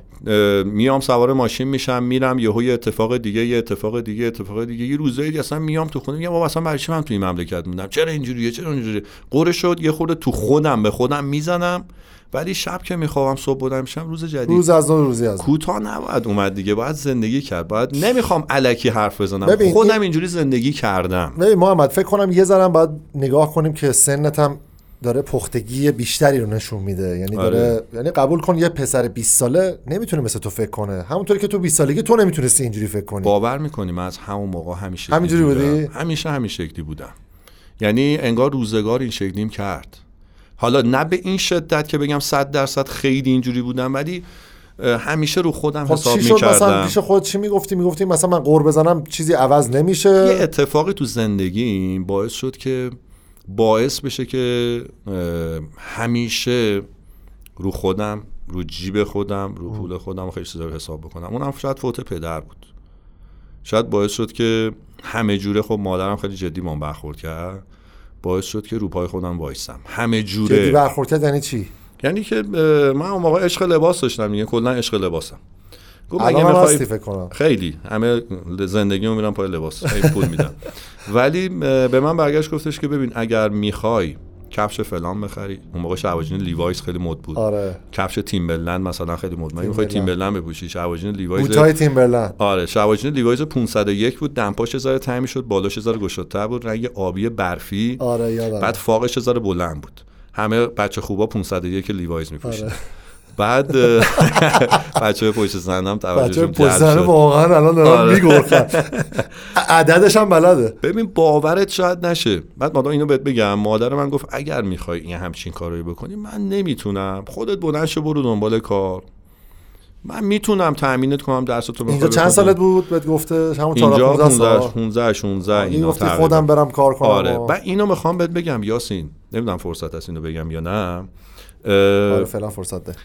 میام سوار ماشین میشم میرم یهو یه اتفاق دیگه یه اتفاق دیگه اتفاق دیگه. یه روزایی اصلا میام تو خونه میگم بابا اصلا برای چی من تو این مملکت موندم؟ چرا اینجوریه؟ چرا اینجوریه قره شد یه خورده تو خودم به خودم می‌زنم. ولی شب که می‌خوام صبح بلند میشم روز جدید. روز از نو روزی از. کوتاه نباید اومد دیگه باید زندگی کرد. باید نمی‌خوام علکی حرف بزنم. ببین، خودم این- اینجوری زندگی کردم. ببین محمد فکر کنم یه ذره باید نگاه کنیم که سنت هم داره پختگی بیشتری رو نشون میده. یعنی داره آره. یعنی قبول کن یه پسر 20 ساله نمی‌تونه مثل تو فکر کنه. همونطوری که تو 20 سالگی تو نمی‌تونستی اینجوری فکر کنی. باور می‌کنی من از همون موقع همیشه همینجوری بودی؟ همیشه همین شکلی بودم. یعنی انگار روزگار این شکلیم کرد. حالا نه به این شدت که بگم صد درصد خیلی اینجوری بودم ولی همیشه رو خودم خب حساب چی شد مثلا می‌کردم پیش خود چی می‌گفتی؟ می‌گفتی مثلا من قور بزنم چیزی عوض یه نمیشه اتفاقی تو زندگی باعث شد که باعث بشه که همیشه رو خودم رو جیب خودم رو پول خودم خیلی چیزا رو حساب بکنم. اونم شاید فوت پدر بود. شاید باعث شد که همه جوره خب مادرم خیلی جدی من برخورد کرد. باعث شد که رو پای خودم وایسم همه جدی جوره برخورد کرد یعنی چی؟ یعنی که من اون موقع عشق لباس داشتم. دیگه کلا عشق لباسم. گفت اگه می‌خوای- فکر کنم. خیلی. همه زندگی میرم پای لباس. خیلی پول میدم ولی به من برگشت گفتش که ببین اگر می‌خوای کفش فلان بخری. اون موقع شلوار جین لیوایس خیلی مد بود. آره. کفش تیمبرلند مثلا خیلی مد. بود می‌خوای تیمبرلند. بپوشی. شلوار جین لیوایس بوتای تیمبرلند. آره. شواجین لیوایس 501 بود. دمپاش ذره تنگ شد بالاش ذره گشادتر بود. رنگ آبی برفی. آره یادم. بعد فاقش ذره بلند بود. همه بچه خوبا 501 لیوایس میپوشید آره. بعد [laughs] بچه پشت بچه توجهشون جلب پشت واقعا الان دارم آره. میگرخن عددش هم بلده. ببین باورت شاید نشه. بعد مادام اینو بهت بگم. مادر من گفت اگر می‌خوای این همچین کارایی بکنی من نمی‌تونم. خودت بلند شو برو دنبال کار. من می‌تونم تامینت کنم درس تو اینجا چند سالت بود؟ بهت گفته همون 14 اینجا 15 15 سال. 15 16 این اینا گفتی. خودم برم کار کنم. آره. و- اینو می‌خوام بهت بگم یاسین. نمی‌دونم فرصت هست اینو بگم یا نه. آره فعلا فرصت ده.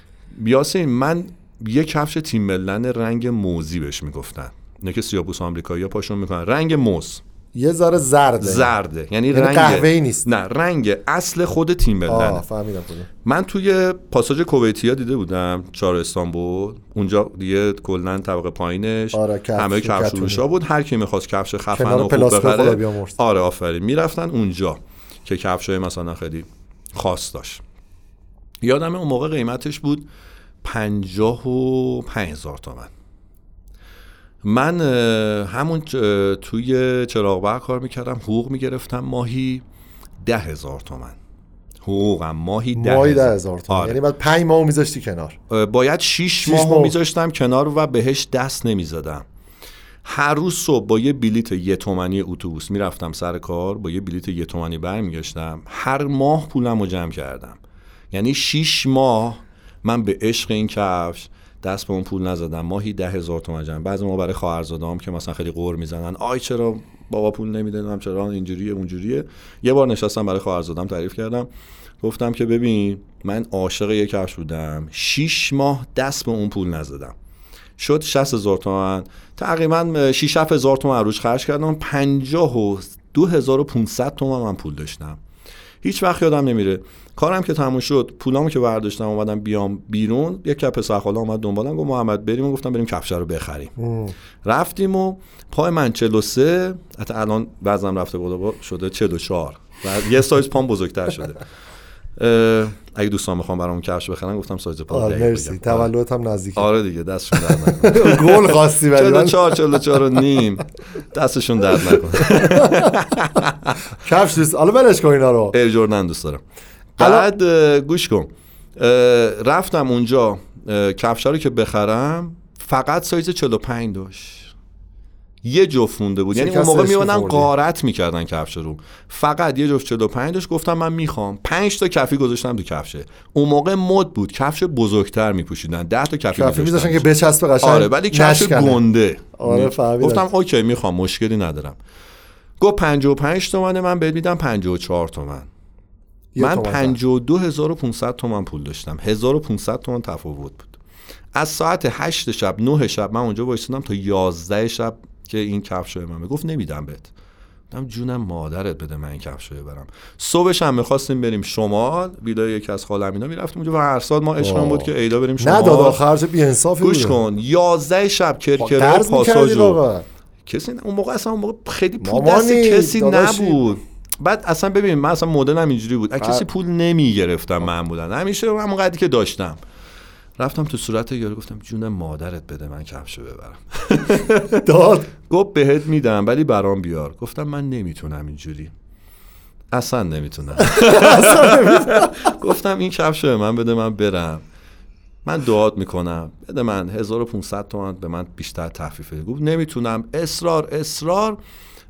یاسین من یه کفش تیم ملن رنگ موزی بهش می‌گفتن. نه که سیاپوس آمریکایی پاشون می‌کنن. رنگ موز. یه ذره زرده. زرده. یعنی, یعنی رنگ قهوه‌ای نیست. نه رنگ اصل خود تیم آه ملنه فهمیدم کجا من توی پاساژ کویتیا دیده بودم. چهار استانبول. اونجا دیگه کلا طبقه پایینش. آره، کفش، همه کفش. فروشا بود. هر کی می‌خواست کفش خفن و خوب بخره. آره آفرین. می‌رفتن اونجا که کفشای مثلا خیلی خاص داشت. یادم اون موقع قیمتش بود پنجاه و پنج هزار تومن. من همون توی چراغ کار می‌کردم حقوق می‌گرفتم ماهی ده هزار تومن. حقوقم ماهی ده ماهی ده هزار تومن. آره. یعنی بعد پنج ماه میذاشتی کنار. باید شیش شیش ماه ماه. میذاشتم کنار و بهش دست نمی‌زدم. هر روز صبح با یه بلیت یه تومنی اتوبوس می‌رفتم سر کار با یه بلیت یه تومنی برمیگشتم. هر ماه پولم رو جمع کردم. یعنی شیش ماه من به عشق این کفش دست به اون پول نزدم. ماهی ده هزار تومن جمع. بعضی ما برای خواهرزادام که مثلا خیلی قور می‌زنن آی چرا بابا پول نمیده؟ هم چرا اینجوریه اونجوریه. یه بار نشستم برای خواهرزادام تعریف کردم. گفتم که ببین من عاشق یه کفش بودم. شیش ماه دست به اون پول نزدم. شد 60 هزار تومن. تقریبا 6 هزار تومن روش خرج کردم. 50 و 2500 تومن من پول داشتم. هیچ وقت یادم نمیره. کارم که تموم شد پولامو که برداشتم اومدم بیام بیرون یک کپ سرخاله اومد دنبالم گفت محمد بریم و گفتم بریم کفش رو بخریم. رفتیم و پای من 43 حتی الان وزنم رفته بود شده 44 و یه سایز پام بزرگتر شده. اگه دوستان می‌خوام برام کفش بخرن گفتم سایز پا آره مرسی. تولدت هم نزدیکه. آره دیگه دستشون درد نکنه. [laughs] گل خواستی ولی. من 44 44 و نیم. دستشون درد نکنه. [laughs] کفش دوست حالا ولش کن اینا رو. ایر جردن دوست دارم. بعد گوش کن. رفتم اونجا. اه، کفشا رو که بخرم فقط سایز 45 داشت. یه جفت مونده بود. یعنی اون موقع خوردی. قارت می‌کردن کفش رو. فقط یه جفت 45 داشت گفتم من می‌خوام. 5 تا کفی گذاشتم تو کفشه اون موقع مد بود. کفش بزرگتر میپوشیدن. 10 تا کفی کفی میذاشن که میذاشتن بچسبه قشنگ آره ولی کفش. گنده. آره، فهمیدم. گفتم اوکی می‌خوام. مشکلی ندارم. گفت 55 تومنه من بهت میدم 54 تومن. من تومن زن. 52500 تومن پول داشتم. 1500 تومن تفاوت بود. از ساعت 8 شب 9 شب من اونجا وایسادم تا 11 شب که این کفش رو من گفت نمیدم بهت. گفتم جونم مادرت بده من این کفش رو برم. صبحش هم می‌خواستیم بریم شمال ویلای یکی از خالم اینا می‌رفتیم اونجا و هر سال ما عشقمون بود که ایدا بریم شمال. نداد آخر چه بی انصافی گوش کن 11 شب کرکره پاساژو. واقعا کسی نه. اون موقع اصلا اون موقع خیلی پول دست کسی. نبود. بعد اصلا ببین من اصلا مدلم اینجوری بود. کسی پول نمی‌گرفتم معمولا. همیشه همون قدری که داشتم. رفتم تو صورت یارو گفتم جون مادرت بده من کفشو ببرم. [laughs] داد. گفت بهت میدم ولی برام بیار. گفتم من نمی‌تونم اینجوری. اصلا نمی‌تونم. [laughs] گفتم این کفش به من بده من برم. من دعات می‌کنم. بده من 1500 تومن به من بیشتر تخفیف بده گفت نمی‌تونم. اصرار اصرار.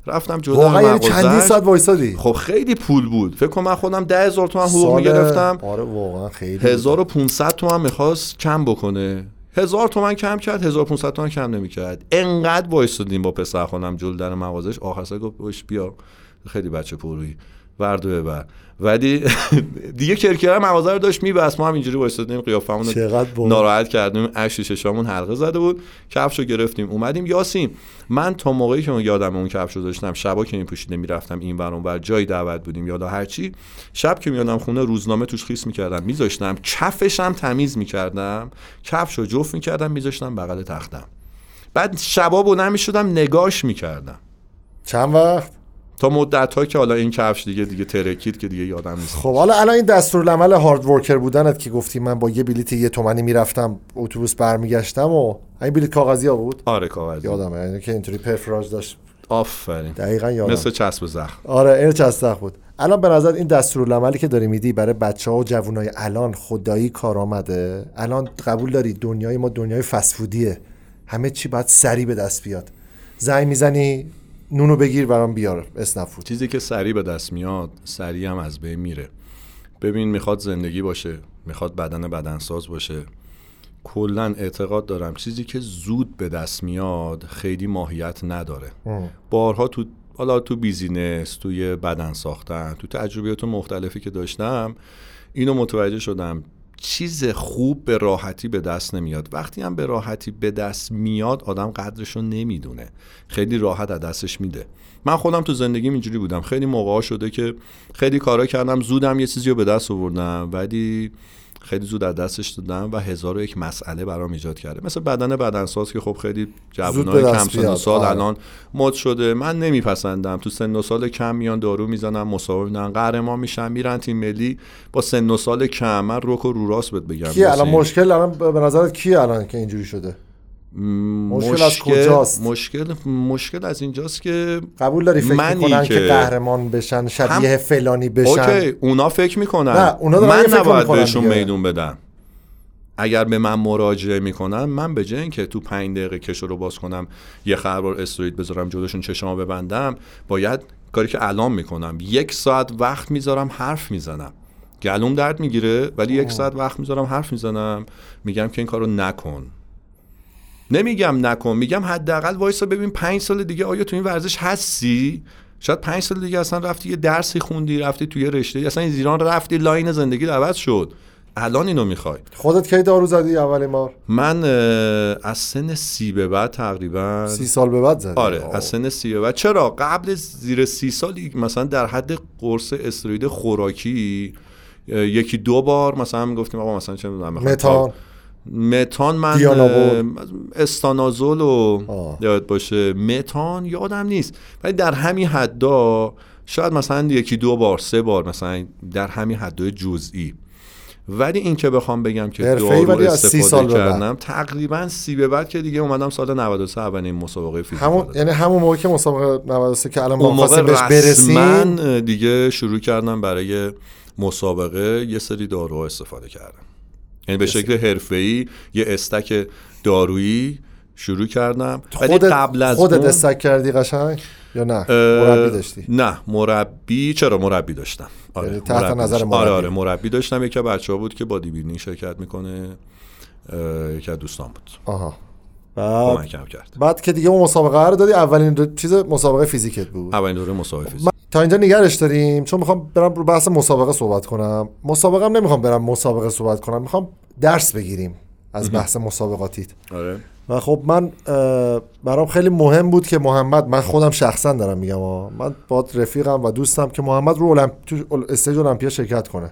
رفتم جلو واقعا یعنی. چندین ساعت وایسادی؟ خب خیلی پول بود. فکر کنم من خودم ده هزار تومن حقوق سال- می‌گرفتم. آره واقعا خیلی 1500 تومن می‌خواست کم بکنه. هزار تومن کم کرد 1500 تومن کم نمی‌کرد. انقدر وایسادیم با پسر خانم جلو در مغازش. آخر سر گفت بیا. خیلی بچه پرویی ورد و ببر ولی [laughs] دیگه کرکره مغازه رو داشت میبست. ما هم اینجوری وایسادیم قیافمون ناراحت کردیم. اشک چشامون حلقه زده بود. کفش رو گرفتیم. اومدیم یاسین. من تا موقعی که اون یادم اون کفش رو داشتم شبا که این پوشیده می‌رفتم این ور اون ور جای دعوت بودیم یادا هرچی شب که میادم خونه روزنامه توش خیس می‌کردم. میذاشتم. کفشم تمیز می‌کردم. کفش رو جفت می‌کردم میذاشتم بغل تختم. بعد شبا بلند می‌شدم نگاش می‌کردم. چند وقت؟ تا مدت ها که حالا این کفش دیگه دیگه ترکید که دیگه یادم نیست. خب حالا الان این دستورالعمل هارد ورکر بودنت که گفتی من با یه بلیت یه تومنی می‌رفتم اتوبوس برمیگشتم و این بلیت کاغذی ها بود؟ آره کاغذی. یادمه یعنی که اینطوری پرفراژ داشت. آفرین. دقیقا یادم مثل چسب زخم. آره این چستخ بود. الان به نظر این دستورالعملی که داری میدی برای بچه ها و جوانای الان خدایی کار آمده؟ الان قبول داری دنیای ما دنیای فسفودیه همه چی باید سریع به دست بیاد. زنگ می‌زنی نونو بگیر برام بیار. اسنفود چیزی که سریع به دست میاد سریع هم از بین میره. ببین می‌خواد زندگی باشه می‌خواد بدن بدنساز باشه. کلا اعتقاد دارم چیزی که زود به دست میاد خیلی ماهیت نداره. بارها تو حالا تو بیزینس توی بدن ساختن تو تجربیات مختلفی که داشتم اینو متوجه شدم چیز خوب به راحتی به دست نمیاد. وقتی هم به راحتی به دست میاد آدم قدرش رو نمی‌دونه. خیلی راحت از دستش میده. من خودم تو زندگیم اینجوری بودم. خیلی موقع شده که خیلی کارا کردم زودم یه چیزی رو به دست آوردم. ولی خیلی زود از دستش دادم و هزار و یک مسئله برام ایجاد کرده. مثل بدن بدنساز که خب خیلی جوانای کم سن. سال آره. الان مد شده. من نمیپسندم. تو سن و سال کم میان دارو می‌زنن مسابقه میدن قهرمان میشن میرن تیم ملی. با سن و سال کم من رک و رو راست بهت بگم. کیه؟ الان یاسین. مشکل الان به نظرت کیه الان که اینجوری شده؟ م، مشکل از کجاست؟ مشکل مشکل از اینجاست که قبول داری فکر منی می‌کنن که که- قهرمان بشن شبیه فلانی بشن؟ اوکی اونا فکر می‌کنن. نه، اونا من فکر نباید بهشون. میدون بدم اگر به من مراجعه می‌کنن من به جای اینکه تو پنج دقیقه کشو رو باز کنم یه خربار استروید بذارم جلوشون چشمو ببندم باید کاری که الان می‌کنم. یک ساعت وقت می‌ذارم حرف می‌زنم. گلوم درد می‌گیره ولی یک ساعت وقت می‌ذارم حرف می‌زنم. میگم که این کارو نکن. نمیگم نکن میگم حداقل وایسا ببین پنج سال دیگه آیا تو این ورزش هستی؟ شاید پنج سال دیگه اصلا رفتی یه درسی خوندی رفتی توی رشته اصلا از ایران رفتی line زندگی عوض شد. الان اینو می‌خوای. خودت کی دارو زدی اولین بار من از سن سی به بعد تقریبا سی سال به بعد زدی. آره آه. از سن سی به بعد. چرا؟ قبل زیر سی سالی مثلا در حد قرص استروید خوراکی یکی دو بار مثلا می‌گفتیم آقا مثلا چه متان. متان من استانازول و. یاد باشه متان یادم نیست ولی در همین حدا شاید مثلا یکی دو بار سه بار مثلا در همین حدای جزئی ولی این که بخوام بگم که دارو ولی استفاده سال. کردم تقریبا سی به بعد که دیگه اومدم سال 93 اولین مسابقه فیزیک همون. یعنی همون موقع که مسابقه 93 که الان ما خواستیم بهش برسیم دیگه شروع کردم برای مسابقه یه سری داروها استفاده کردم یعنی به شکل حرفه‌ای یه stack دارویی شروع کردم. خودت قبل از خودت اون stack کردی قشنگ؟ یا نه؟ مربی داشتی؟ نه مربی چرا مربی داشتم؟ آره یعنی تحت مربی نظر داشتم. مربی. آره آره مربی داشتم. یکی بچه ها بود که bodybuilding شرکت می‌کنه یکی از دوستان بود. آها. بعد کمکم کرد. بعد که دیگه اون مسابقه رو دادی اولین دو- چیز مسابقه physique ت بود. اولین دوره مسابقه physique. من تا اینجا نگهش داریم. چون می‌خوام برم رو بحث مسابقه صحبت کنم. مسابقه هم نمی‌خوام برم مسابقه صحبت کنم. می‌خوام درس بگیریم از بحث مسابقاتیت. آره. و خب من برام خیلی مهم بود که محمد من خودم شخصا دارم میگم ها. من با رفیقم و دوستم که محمد رو المپ... تو استیج المپیا شرکت کنه.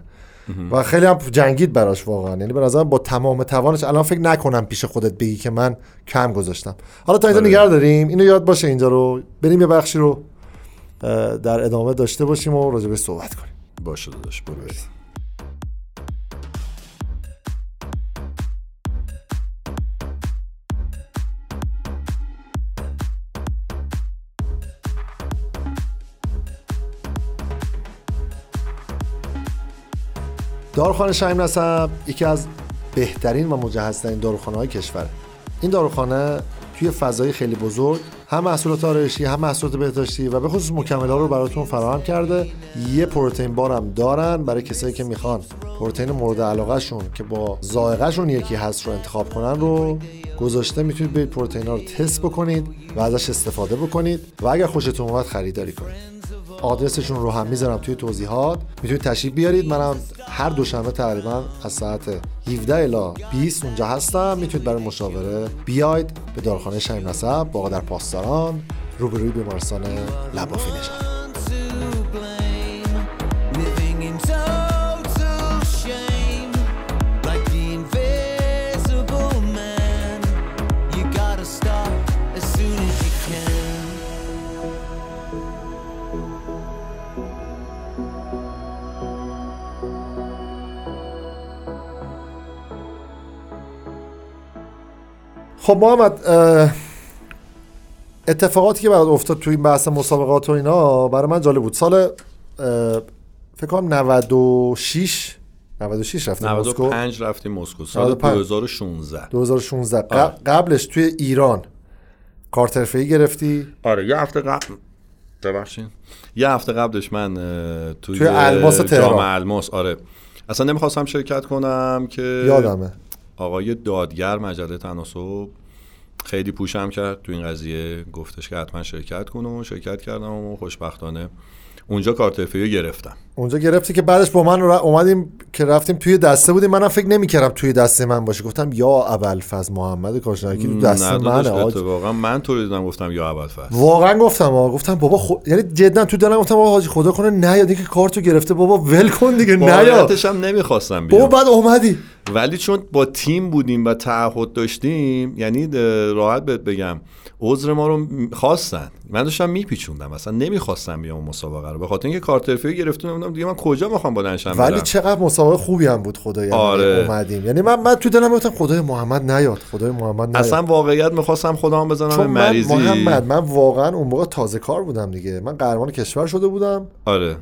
و خیلی هم جنگید براش واقعا. یعنی به نظرم با تمام توانش الان فکر نکنم پیش خودت بگی که من کم گذاشتم. حالا تا اینجا آره. نگه داریم. اینو یاد باشه اینجا رو. بریم یه بخشی رو در ادامه داشته باشیم و راجع بهش صحبت کنیم. باشه داداش برو داروخانه شهیم نسب یکی از بهترین و مجهزترین داروخانه های کشوره این داروخانه توی فضای خیلی بزرگ هم محصولات آرایشی هم محصولات بهداشتی و به خصوص مکمل‌ها رو براتون فراهم کرده. یه پروتئین بار هم دارن برای کسایی که می‌خوان پروتئین مورد علاقهشون که با ذائقهشون یکی هست رو انتخاب کنن رو گذاشته می‌تونید برید پروتئین ها رو تست بکنید و ازش استفاده بکنید و اگر خوشتون اومد خریداری کنید. آدرسشون رو هم می‌ذارم توی توضیحات. می‌تونید تشریف بیارید. منم هر دوشنبه تقریبا از ساعت 17 الی 20 اونجا هستم. می‌تونید برای مشاوره بیاید به دارخانه شهیم نسب واقع در پاسداران روبروی بیمارستان لبافی نژاد خب محمد اتفاقاتی که برات افتاد توی این بحث مسابقات و اینا برای من جالب بود. سال فکر کنم 96 96 رفتیم مسکو. 95 رفتیم مسکو. سال 95. 2016 2016 ق- آره. قبلش توی ایران کارت حرفه‌ای گرفتی؟ آره یه هفته قبل. ببخشید. یه هفته قبلش من توی, توی الماس تهران. جام الماس. آره. اصلا نمی‌خواستم شرکت کنم که یادمه. آقای دادگر مجله تناسب خیلی پوشم کرد تو این قضیه. گفتش که حتما شرکت کنم و شرکت کردم و خوشبختانه اونجا کارت رو گرفتم. اونجا گرفتی که بعدش با من اومدیم که رفتیم توی دسته بودیم. منم فکر نمی‌کردم توی دسته من باشه. گفتم یا ابوالفضل محمد کاشناکی تو دسته نه منه. اتفاقا من تو دیدم گفتم یا ابوالفضل. واقعا گفتم آقا. گفتم بابا خو... یعنی جدا تو دلم گفتم آقا حاجی خدا کنه نیاد اینکه کارتو گرفته. بابا ول کن دیگه نیاد واقعیتش هم نمی‌خواستم بابا بیام بعد اومدی. ولی چون با تیم بودیم و تعهد داشتیم یعنی راحت بهت بگم عذر ما رو خواستن. من داشتم میپیچوندم اصلا نمی‌خواستم بیام مسابقه رو. به خاطر اینکه کارت حرفه‌ای گرفتم بودم دیگه من کجا می‌خوام بلندشم ولی برم. چقدر مسابقه خوبی هم بود خدایا آره. اومدیم. یعنی من من تو دلم گفتم خدای محمد نیاد خدای محمد نیاد. اصلا واقعیت می‌خواستم خودم بزنم به چون من مریضی. محمد من واقعا اون موقع تازه کار بودم دیگه. من قهرمان کشور شده بودم. آره.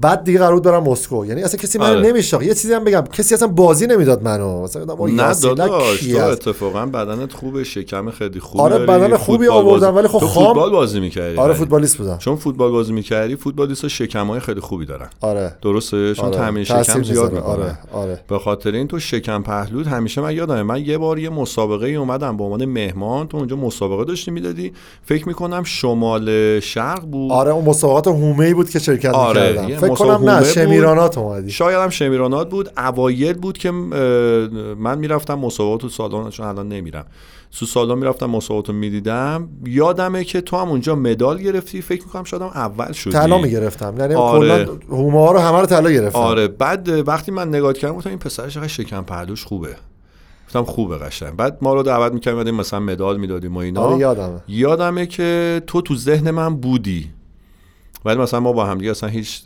بعد دیگه قرار بود برم مسکو. یعنی اصلا کسی منو آره. نمیشناخت. یه چیزی هم بگم. کسی اصلا بازی نمی‌داد منو. مثلا گفتم نه داداش تو؟ اتفاقا بدنت خوبه شکم خیلی خوبی آره، بدن خوبی آوردم، ولی خب خام- فوتبال بازی می‌کردی آره. فوتبالیست بودم. چون فوتبال بازی می‌کردی فوتبالیست شکمای خیلی خوبی دارن. آره. درسته؟ چون آره. تامین شکم زیاد. می‌کنه. آره آره. به خاطر این تو شکم پهلود همیشه من یادمه من یه بار یه مسابقه ای اومدم به عنوان مهمان تو اونجا مسابقه داشتی می‌دادی. فکر می‌کنم شمال شرق بود. آره اون مسابقات هومه ای بود که شرکت آره، فکر کنم نه. شمیرانات اومدی. شاید هم شمیرانات بود. اوایل بود که من می‌رفتم مسابقات تو سالن چون الان نمیرم. تو سالن می‌رفتم مسابقات رو می‌دیدم. یادمه که تو هم اونجا مدال گرفتی. فکر می‌کنم شاید هم اول شدی. طلا می‌گرفتم. یعنی آره. کلا رو همه رو طلا گرفتم. آره. بعد وقتی من نگاه کردم گفتم این پسر چقدر شکم پهلوش خوبه. گفتم خوبه قشنگ. بعد ما رو دعوت می‌کردیم مثلا مدال می‌دادیم و اینا. آره یادمه. یادمه که تو تو ذهن من بودی. ولی مثلا ما با همدیگه اصلا هیچ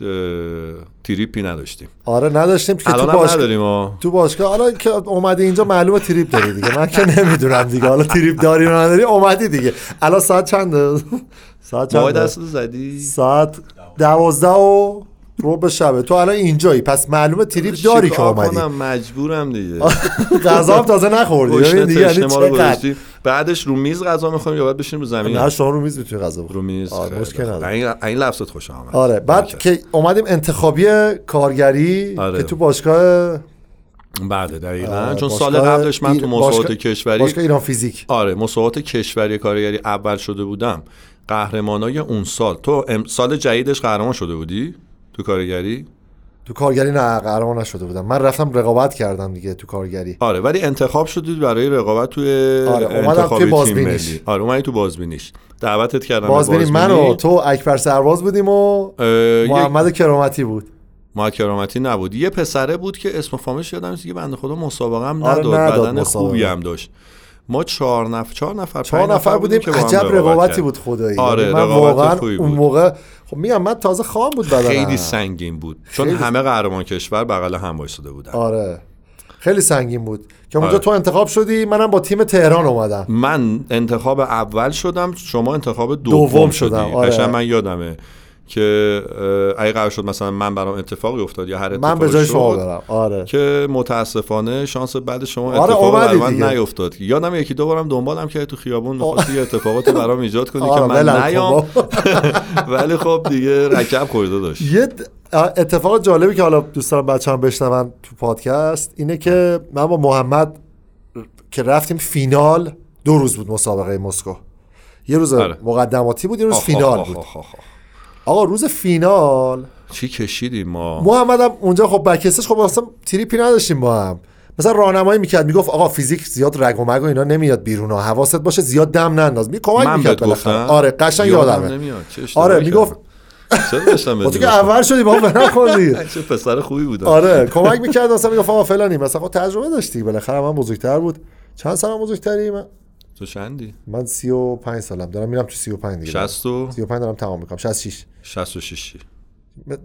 تریپی نداشتیم. آره نداشتیم که تو باشگاه نداریم ها. تو باشگاه حالا که اومدی اینجا معلومه تریپ داری دیگه. من که نمی‌دونم دیگه. حالا تریپ داری یا نداری اومدی دیگه. الان ساعت چنده؟ [laughs] ساعت چنده؟ دست رو زدی. ساعت دوازده و ربع شبه. تو الان اینجایی. پس معلومه تریپ داری که اومدی. کنم مجبورم دیگه. غذا هم تازه نخوردی. ببین دیگه یعنی چقدر؟ گذاشتی؟ بعدش رو میز غذا می‌خوریم یا باید بشینیم رو زمین؟ نه شما رو میز می‌تونی غذا بخوری. رو میز آره مشکل. نداره. این این لفظت خوش آمد. آره بعد که اومدیم انتخابی کارگری آره. که تو باشگاه بعد دقیقا. آره، چون سال قبلش من تو مسابقات کشوری باشگاه ایران فیزیک. آره مسابقات کشوری کارگری اول شده بودم. قهرمانای اون سال. تو سال جدیدش قهرمان شده بودی؟ تو کارگری؟ تو کارگری نه قهرمان نشده بودم. من رفتم رقابت کردم دیگه تو کارگری. آره ولی انتخاب شدید برای رقابت توی آره، اومدم توی بازبینیش. آره اومدی تو بازبینیش. دعوتت کردم بازبینی من. و تو اکبر سرباز بودیم و اه، یک- محمد کرامتی بود. محمد کرامتی نبود. یه پسره بود که اسم فامیلش یادم نیست که بنده خدا مسابقه هم آره، نداد. نداد بدن مسابقه. خوبی هم داشت. ما چهار نفر چهار نفر چهار نفر بودیم که با هم عجب رقابت رقابتی. بود خدایی. آره یعنی من واقعا اون. موقع خب میگم من تازه خام بود بدنم. خیلی سنگین بود. چون خیلی- همه قهرمان کشور بغل هم وایساده بودن. آره. خیلی سنگین بود. که اونجا آره. تو انتخاب شدی منم با تیم تهران اومدم. من انتخاب اول شدم شما انتخاب دوم, دوم شدم، آره. من یادمه. که اگه قرار شد مثلا من برام اتفاقی افتاد یا هر من اتفاقی به جای شد شما برم آره که متاسفانه شانس بعد شما آره، اتفاق برای من. نیفتاد یادم یکی دو بارم دنبالم که تو خیابون می‌خواستی یه اتفاقاتی برام ایجاد کنی که آره، من ولم کن نیام. [laughs] ولی خب دیگه رکب خورده داشت یه اتفاق جالبی که حالا دوست دارم بچه هم بشنون تو پادکست اینه که من با محمد که رفتیم فینال دو روز بود مسابقه مسکو یه روز آره. مقدماتی بود یه روز آخ، فینال آخ، بود آخ، آخ، آخ. آقا روز فینال. چی کشیدیم ما؟ محمد هم اونجا خب بکستش خب اصلا تریپی نداشتیم با هم. مثلا راهنمایی می‌کرد می‌گفت آقا فیزیک زیاد رگ و مگ و اینا نمیاد بیرون ها حواست باشه زیاد دم ننداز. می کمک من می‌کرد بالاخره. آره قشنگ یادمه. آره می‌گفت. چرا که؟ اول شدی با نخوندی چه پسر خوبی بودم. آره کمک می‌کرد مثلا می‌گفت آقا فلانی. مثلا خب تجربه داشتی بالاخره من بزرگتر بود. چند سال بزرگتری؟ من تو چندی؟ من 35 سالم. دارم میرم تو 35 دیگه. 60 و؟ 35 دارم تمام می‌کنم. 66 66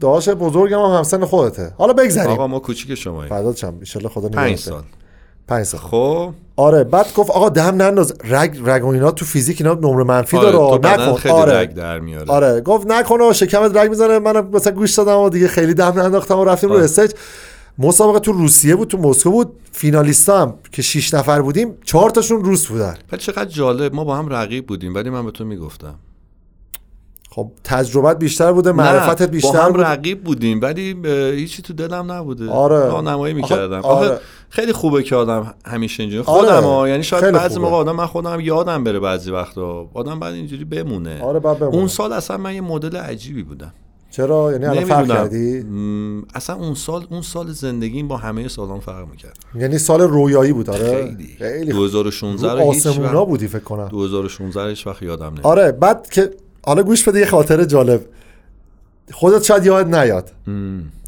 داداش بزرگم هم همسن خودته. حالا بگذریم. آقا ما کوچیک شماییم فرداد چم؟ ان خدا 5 نگهدار. سال. پنج سال. خب. آره بعد گفت آقا دم ننداز. رگ رگ و اینا تو فیزیک اینا نمره منفی آره داره. نکن. خیلی آره. رگ در میاره. آره. گفت نکن و شکمت رگ می‌زنه. منم مثلا گوش دادم و دیگه خیلی دم ننداختم و رفتیم رو آره. استیج. مسابقه تو روسیه بود تو مسکو بود فینالیستا هم که 6 نفر بودیم چهار تاشون روس بودن ولی چقدر جالب ما با هم رقیب بودیم ولی من به تو می‌گفتم خب تجربت بیشتر بوده معرفتت با بیشتر هم بود رقیب بودیم ولی هیچی تو دلم نبوده آره. راهنمایی آخه- می‌کردم آره. آخه خیلی خوبه که آدم همیشه اینجوری آره. خودم ها یعنی شاید بعضی. موقع آدم من خودم یادم بره بعضی وقتا آدم بعد اینجوری بمونه آره بعد بمونه. اون سال اصلا من یه مدل عجیبی بودم چرا؟ یعنی الان فرق کردی؟ اصلا اون سال اون سال زندگیم با همه سالان فرق می‌کرد. یعنی سال رویایی بود آره؟ خیلی. خیلی. 2016 رو آسمونا بودی فکر کنم. 2016 رو هیچ وقت یادم نمیاد. آره بعد که حالا گوش بده یه خاطره جالب. خودت شاید یاد نیاد.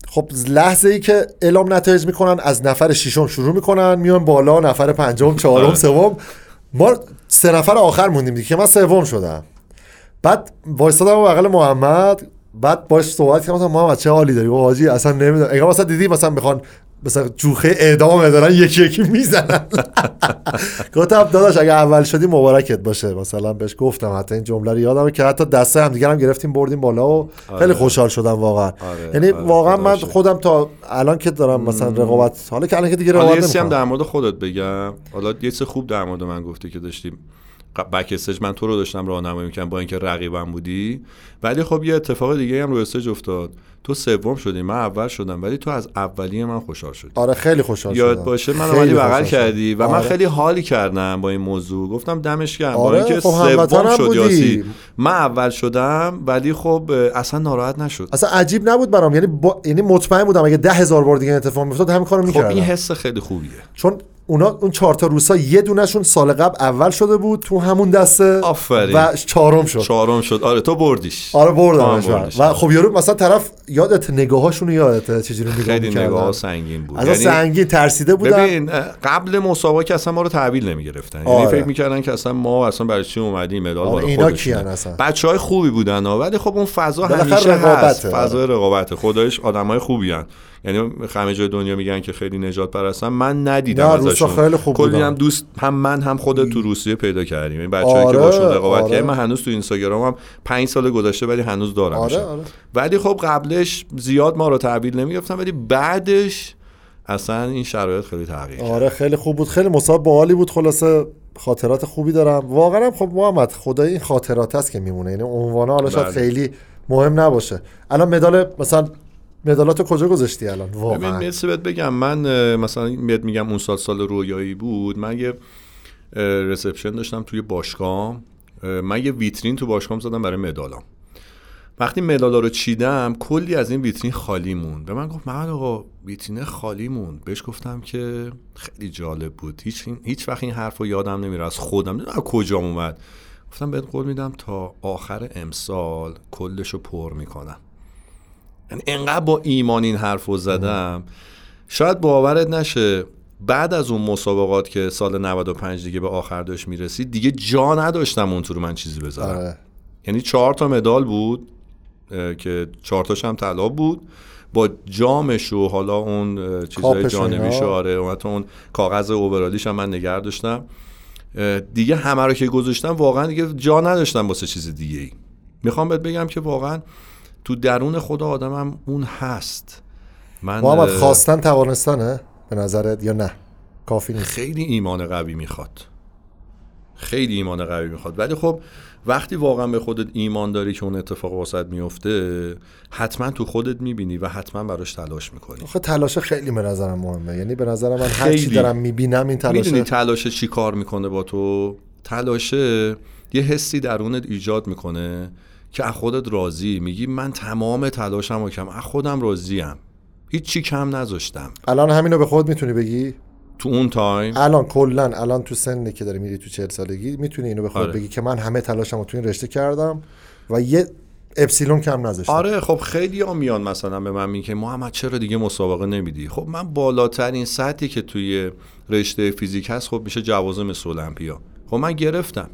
خب لحظه ای که اعلام نتایج می‌کنن از نفر ششم شروع می‌کنن میان بالا نفر پنجم چهارم آره. سوم. ما سه نفر آخر موندیم دیگه که من سوم شدم. بعد وایستادم بغل محمد. بعد باش صحبت کردم گفتم محمد چه حالی داری؟ حاجی اصلا نمی‌دونم. انگار مثلا دیدی مثلا می‌خوان مثلا جوخه اعدام دارن یکی یکی می‌زنن. [laughs] گفتم داداش اگه اول شدی مبارکت باشه. مثلا بهش گفتم حتی این جمله رو یادمه که حتی دسته هم دیگه هم گرفتیم بردیم بالا و خیلی خوشحال شدم واقعا. آره، یعنی آره، واقعا خدا من. خودم تا الان که دارم مثلا رقابت حالا که الان که دیگه رقابت هم. در مورد خودت بگم. حالا یه چیز خوب در مورد من گفتی که داشتیم. backstage من تو رو داشتم راهنمایی می‌کردم با اینکه رقیبم بودی. ولی خب یه اتفاق دیگه هم رو stage افتاد. تو سوم شدی من اول شدم ولی تو از اولی من خوشحال شدی. آره خیلی خوشحال یاد شدم. باشه من اومدی بغل. کردی و من آره. خیلی حالی کردم با این موضوع. گفتم دمش گرم. با آره، اینکه خب سوم شد بودی. یاسی من اول شدم ولی خب اصلا ناراحت نشد. اصلا عجیب نبود برام. یعنی با... یعنی مطمئن بودم اگه ده هزار بار دیگه اتفاق میافتاد همین کارو خب می‌کردم. این حس خیلی خوبیه. چون اونا اون چهار تا روسا یه دونشون سال قبل اول شده بود تو همون دسته آفرین. و چهارم شد چهارم شد آره تو بردیش آره بردمش. و خب یارو مثلا طرف یادت نگاهاشون رو یادت چجوری نگاه خیلی؟ نگاه سنگین بود از یعنی سنگین ترسیده بودن ببین قبل مسابقه اصلا ما رو تحویل نمی‌گرفتن یعنی آره. فکر می‌کردن که اصلا ما اصلا برای چی اومدیم مدال آره، اینا. کیان اصلا؟ بچه های خوبی بودن. ولی خب اون فضا همیشه هست آره. فضای رقابته خدایش آدم های خوبی هن. یعنی همه جای دنیا میگن که خیلی نجات پرستن. من ندیدم نه، روسا ازشون. خیلی خوب کلی. هم دوست هم من هم خودت تو روسیه پیدا کردیم. این بچه‌ای آره، که باشون رقابت آره. کردیم من هنوز تو اینستاگرامم پنج سال گذشته ولی هنوز دارم آره، آره. ولی خب قبلش زیاد ما رو تحویل نمی‌گرفتن ولی بعدش اصلا این شرایط خیلی تغییر کرد. آره خیلی خوب بود. خیلی مسابقه باحالی بود. خلاصه خاطرات خوبی دارم. واقعا هم خب محمد خدای این خاطرات هست که میمونه. یعنی عنوانه حالا شاید بله. خیلی مهم نباشه. الان مدال مثلا مدالاتو کجا گذاشتی الان؟ ببین واقعا مرسی بهت بگم. من مثلا بهت میگم اون سال سال رویایی بود. من یه رسپشن داشتم توی باشگاه اه، من یه ویترین تو باشگاهم زدم برای مدالام. وقتی مدالا رو چیدم کلی از این ویترین خالی موند. به من گفت محمد آقا ویترین خالی موند. بهش گفتم که خیلی جالب بود. هیچ هیچ وقت این حرف یادم نمیره. از خودم نمی‌دونم کجا اومد. گفتم بهت قول میدم تا آخر امسال کلش رو پر می‌کنم. انقدر با ایمان این حرف رو زدم شاید باورت نشه بعد از اون مسابقات که سال 95 دیگه به آخر داشت می‌رسید دیگه جا نداشتم اون تو رو من چیزی بذارم آره. یعنی چهار تا مدال بود که چهار تاش هم طلا بود با جامش و حالا اون چیزای جانبیش. آره و حتی اون کاغذ اوورالیش هم من نگه داشتم دیگه همه رو که گذاشتم واقعا دیگه جا نداشتم واسه چیز دیگه ای می‌خوام بهت بگم که واقعا تو درون خود آدمم اون هست. من محمد خواستن توانستنه؟ به نظرت یا نه؟ کافی نیست. خیلی ایمان قوی می‌خواد. خیلی ایمان قوی می‌خواد. ولی خب وقتی واقعا به خودت ایمان داری که اون اتفاق واسط میفته حتما تو خودت می‌بینی و حتما براش تلاش می‌کنی. آخه تلاش خیلی به نظرم مهمه. یعنی به نظر من هر چی. دارم می‌بینم این تلاش می‌دونی تلاشه چی کار می‌کنه با تو؟ تلاشه یه حسی درونت ایجاد می‌کنه. که از خودت راضی. میگی من تمام تلاشم و کم از خودم راضیم. هیچ چی کم نذاشتم. الان همینو به خود می‌تونی بگی؟ تو اون تایم؟ الان کلا. الان تو سنی که داری میری تو 40 سالگی می‌تونی اینو به خود آره. بگی که من همه تلاشمو تو این رشته کردم و یه اپسیلون کم نذاشتم. آره خب خیلی ها میان مثلا به من میگه محمد چرا دیگه مسابقه نمیدی؟ خب من بالاترین سطحی که توی رشته فیزیک هست خب میشه جواز مثل المپیا. خب من گرفتم.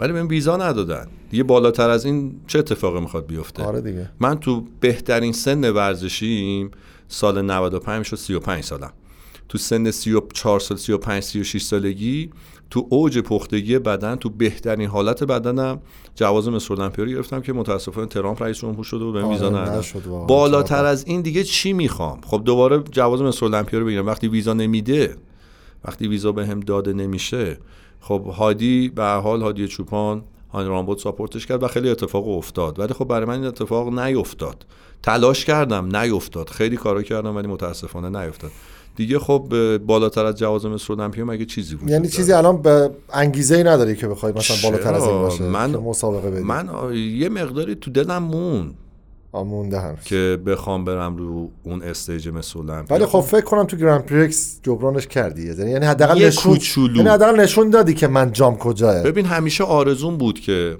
ولی بهم ویزا ندادن. دیگه بالاتر از این چه اتفاقی می‌خواد بیفته؟ آره دیگه. من تو بهترین سن ورزشیم سال 95 شد 35 سالم. تو سن 34 سال 35 36 سالگی تو اوج پختگی بدن تو بهترین حالت بدنم جواز مصر المپیا رو گرفتم که متاسفانه ترامپ رئیس جمهور شده و بهم ویزا آره، واقعا. بالاتر. از این دیگه چی می‌خوام؟ خب دوباره جواز مصر المپیا رو بگیرم. وقتی ویزا نمیده وقتی ویزا بهم داده نمیشه خب هادی به حال هادی چوپان هانی رامبود ساپورتش کرد و خیلی اتفاق افتاد. ولی خب برای من این اتفاق نیفتاد. تلاش کردم نیفتاد. خیلی کارا کردم ولی متاسفانه نیفتاد. دیگه خب بالاتر از جواز مصر المپیا مگه چیزی وجود یعنی؟ چیزی الان به انگیزه ای نداری که بخوای مثلا بالاتر از این؟ باشه من- مسابقه بدی؟ من یه مقداری تو دلم موند هنوز. که بخوام برم رو اون stage مثل ولی خب فکر کنم تو grand prix جبرانش کردی. یعنی یعنی حداقل نشون. یعنی حداقل نشون دادی که من جام کجاست ببین همیشه آرزوم بود که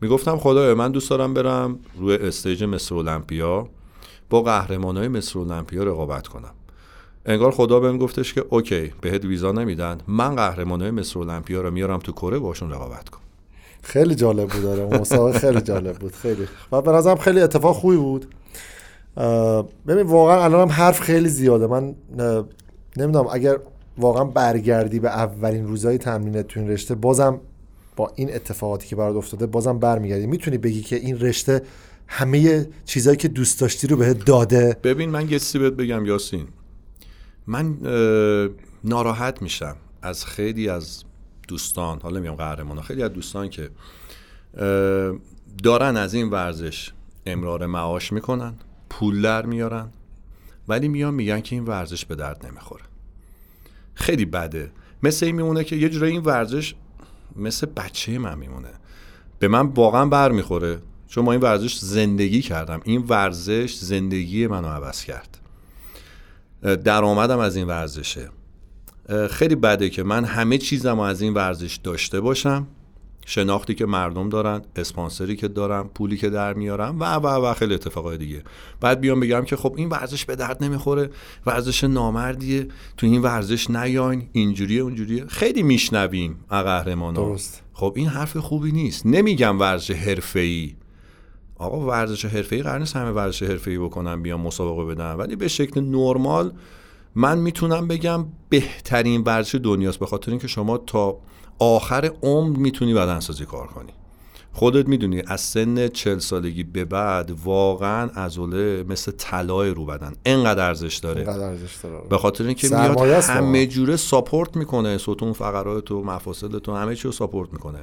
می‌گفتم خدایا من دوست دارم برم روی stage Mr. Olympia با قهرمانای Mr. Olympia رقابت کنم. انگار خدا بهم گفتش که اوکی بهت ویزا نمیدن. من قهرمانای مصر المپیا رو میارم تو کره باشون رقابت کن. خیلی جالب بود داره مسابقه خیلی جالب بود خیلی. و به نظرم خیلی اتفاق خوبی بود. ببین واقعا الان هم حرف خیلی زیاده. من نمی‌دونم اگر واقعا برگردی به اولین روزهای تمرینت تو این رشته بازم با این اتفاقاتی که برات افتاده بازم برمیگردی. می‌تونی بگی که این رشته همه چیزهایی که دوست داشتی رو بهت داده؟ ببین من یه بهت بگم یاسین. من ناراحت میشم از خیلی از دوستان حالا میگم قهرمان خیلی از دوستان که دارن از این ورزش امرار معاش می‌کنن پول در میارن ولی میان میگن که این ورزش به درد نمی‌خوره. خیلی بده. مثل این میمونه که یه جورایی این ورزش مثل بچه من میمونه. به من واقعا بر می‌خوره. چون ما این ورزش زندگی کردم. این ورزش زندگی منو عوض کرد. درآمدم از این ورزشه. خیلی بده که من همه چیزم از این ورزش داشته باشم شناختی که مردم دارن اسپانسری که دارم پولی که در میارم و و و خیلی اتفاقای دیگه. بعد بیام بگم که خب این ورزش به درد نمی‌خوره ورزش نامردیه. تو این ورزش نیاین اینجوریه اونجوریه. خیلی میشنویم قهرمانا درست. خب این حرف خوبی نیست. نمیگم ورزش حرفه‌ای. آقا ورزش حرفه‌ای قرار نیست همه ورزش حرفه‌ای بکنن بیان مسابقه بدن. ولی به شکل نرمال من می‌تونم بگم بهترین ورزش دنیاست به خاطر اینکه شما تا آخر عمر می‌تونی بدنسازی کار کنی. خودت می‌دونی از سن چل سالگی به بعد واقعا عضله مثل طلای رو بدن. انقدر ارزش داره. اینقدر ارزش داره. به خاطر اینکه میاد. همه جوره ساپورت می‌کنه ستون فقرات تو مفاصل تو همه چی رو ساپورت می‌کنه.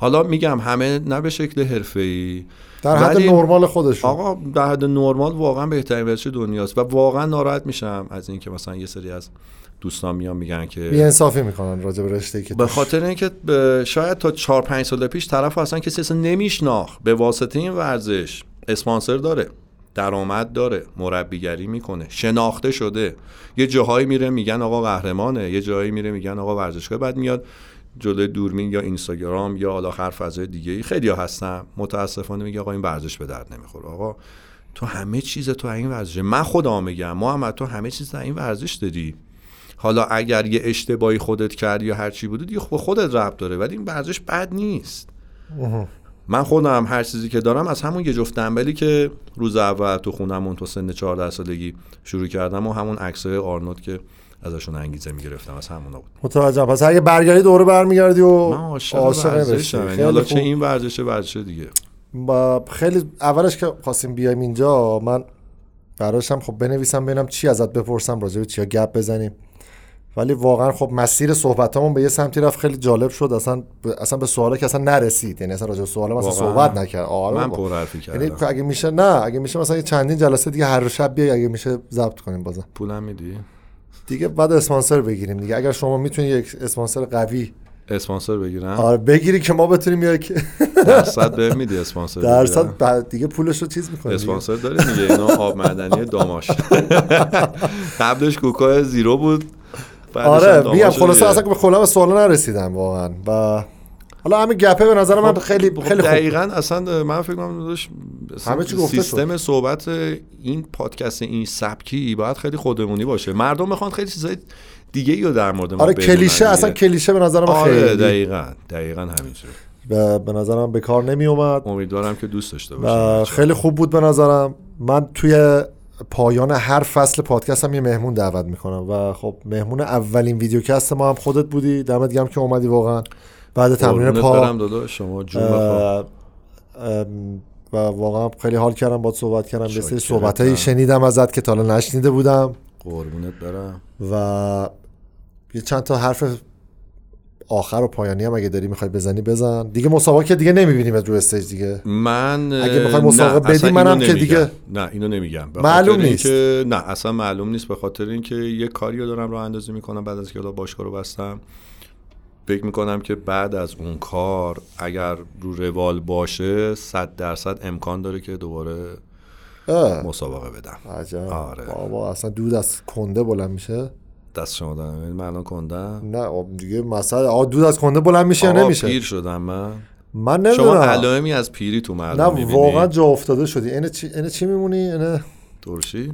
حالا میگم همه نه به شکل حرفه‌ای. در حد نرمال خودشون. آقا در حد نرمال واقعا بهترین ورزش دنیاست و واقعا ناراحت میشم از اینکه مثلا یه سری از دوستان میان میگن که بی‌انصافی می‌کنن راجع به رشته که به خاطر اینکه شاید تا 4 5 سال پیش طرف اصلا کسی اصلا نمیشناخت. به واسطه این ورزش اسپانسر داره درآمد داره مربیگری می‌کنه شناخته شده. یه جاهایی میره میگن آقا قهرمانه یه جایی میره میگن آقا ورزشگاه بعد میاد جلوی دورمین یا اینستاگرام یا حالا هر فضای دیگه خیلی ها هستن. متاسفانه میگه آقا این ورزش به درد نمی‌خوره. آقا تو همه چیز تو این ورزش من خودم میگم. محمد تو همه چیز این ورزش داری. حالا اگر یه اشتباهی خودت کردی یا هر چی بوده دیگه به خودت ربط داره. ولی این ورزش بد نیست. من خودم هر چیزی که دارم از همون یه جفت دنبلی که روز اول تو خونمون تو سن 14 سالگی شروع کردم و همون عکسای آرنولد که ازشون انگیزه می‌گرفتم از همونا بود. متوجهم. پس اگه برگردی دوره برمیگردی و عاشق رشته. یعنی حالا. چه این ورزشه ورزش دیگه. با خیلی اولش که خواستیم بیایم اینجا من براشم خب بنویسم ببینم چی ازت بپرسم راجع به چیا گپ بزنیم. ولی واقعا خب مسیر صحبتامون به یه سمتی رفت خیلی جالب شد. اصلا اصلا به سوالا که اصلا نرسید. یعنی اصلا راجع به سوالا مثلا واقعا؟ صحبت نکرد. آره من. پر حرفی یعنی کردم. اگه میشه نه اگه میشه مثلا یه چندین جلسه دیگه هر شب بیای اگه میشه ضبط کنیم بازم. پولم میدی؟ دیگه بعد اسپانسر بگیریم دیگه. اگر شما می‌تونی یک اسپانسر قوی اسپانسر بگیرم؟ آره بگیری که ما بتونیم یک درصد به میدی اسپانسر درصد؟ بعد دیگه پولش رو چیز می‌کنیم اسپانسر داره دیگه. اینا آب معدنی داماش [laughs] قبلش کوکا زیرو بود. آره میگم خلاصه. اصلا به خلاص به سوالا نرسیدم واقعا. و حالا همین گپه به نظر من خیلی خب خیلی خوب. دقیقا اصلا من فکر کنم اصلا همه چی گفته شد. سیستم صحبت این پادکست این سبکی باید خیلی خودمونی باشه. مردم می‌خوان خیلی چیزای دیگه ای رو در مورد ما آره کلیشه دیگه. اصلا کلیشه به نظر من آره خیلی دقیقا دقیقا همینجور به, به نظرم به کار نمی اومد امیدوارم که دوست داشته و باشید خیلی خوب بود به نظرم. من توی پایان هر فصل پادکست هم یه مهمون دعوت می‌کنم. و خب مهمون اولین ویدیوکست ما هم خودت بودی. دمت گرم که اومدی واقعا. بعد تمرین پا شما جون و واقعا خیلی حال کردم. با صحبت کردم. یه سری. صحبت شنیدم ازت که تا حالا نشنیده بودم. قربونت برم. و یه چند تا حرف آخر و پایانی هم اگه داری می‌خوای بزنی بزن. دیگه مسابقه دیگه نمی‌بینیم رو استیج دیگه. من اگه نه، مسابقه بدی منم که. دیگه- نه اینو نمیگم. معلوم نیست. اینکه نه اصلا معلوم نیست. به خاطر اینکه یه کاری رو دارم راه اندازی می‌کنم بعد از که باشگاه رو بستم. فکر می‌کنم که بعد از اون کار اگر رو روال باشه صد درصد امکان داره که دوباره اه، مسابقه بدم. عجب. آره. بابا اصلا دود از کنده بلند میشه. دست شما دارم. یعنی من الان کندم. نه آب دیگه مسئله آ دود از کنده بلند میشه یا نمیشه؟ پیر شدم من. من شما نمی‌دونم. علائمی از پیری تو مردم نه می‌بینی؟ واقعا جا افتاده شدی. اینه چی اینه چی میمونی؟ اینه ترشی؟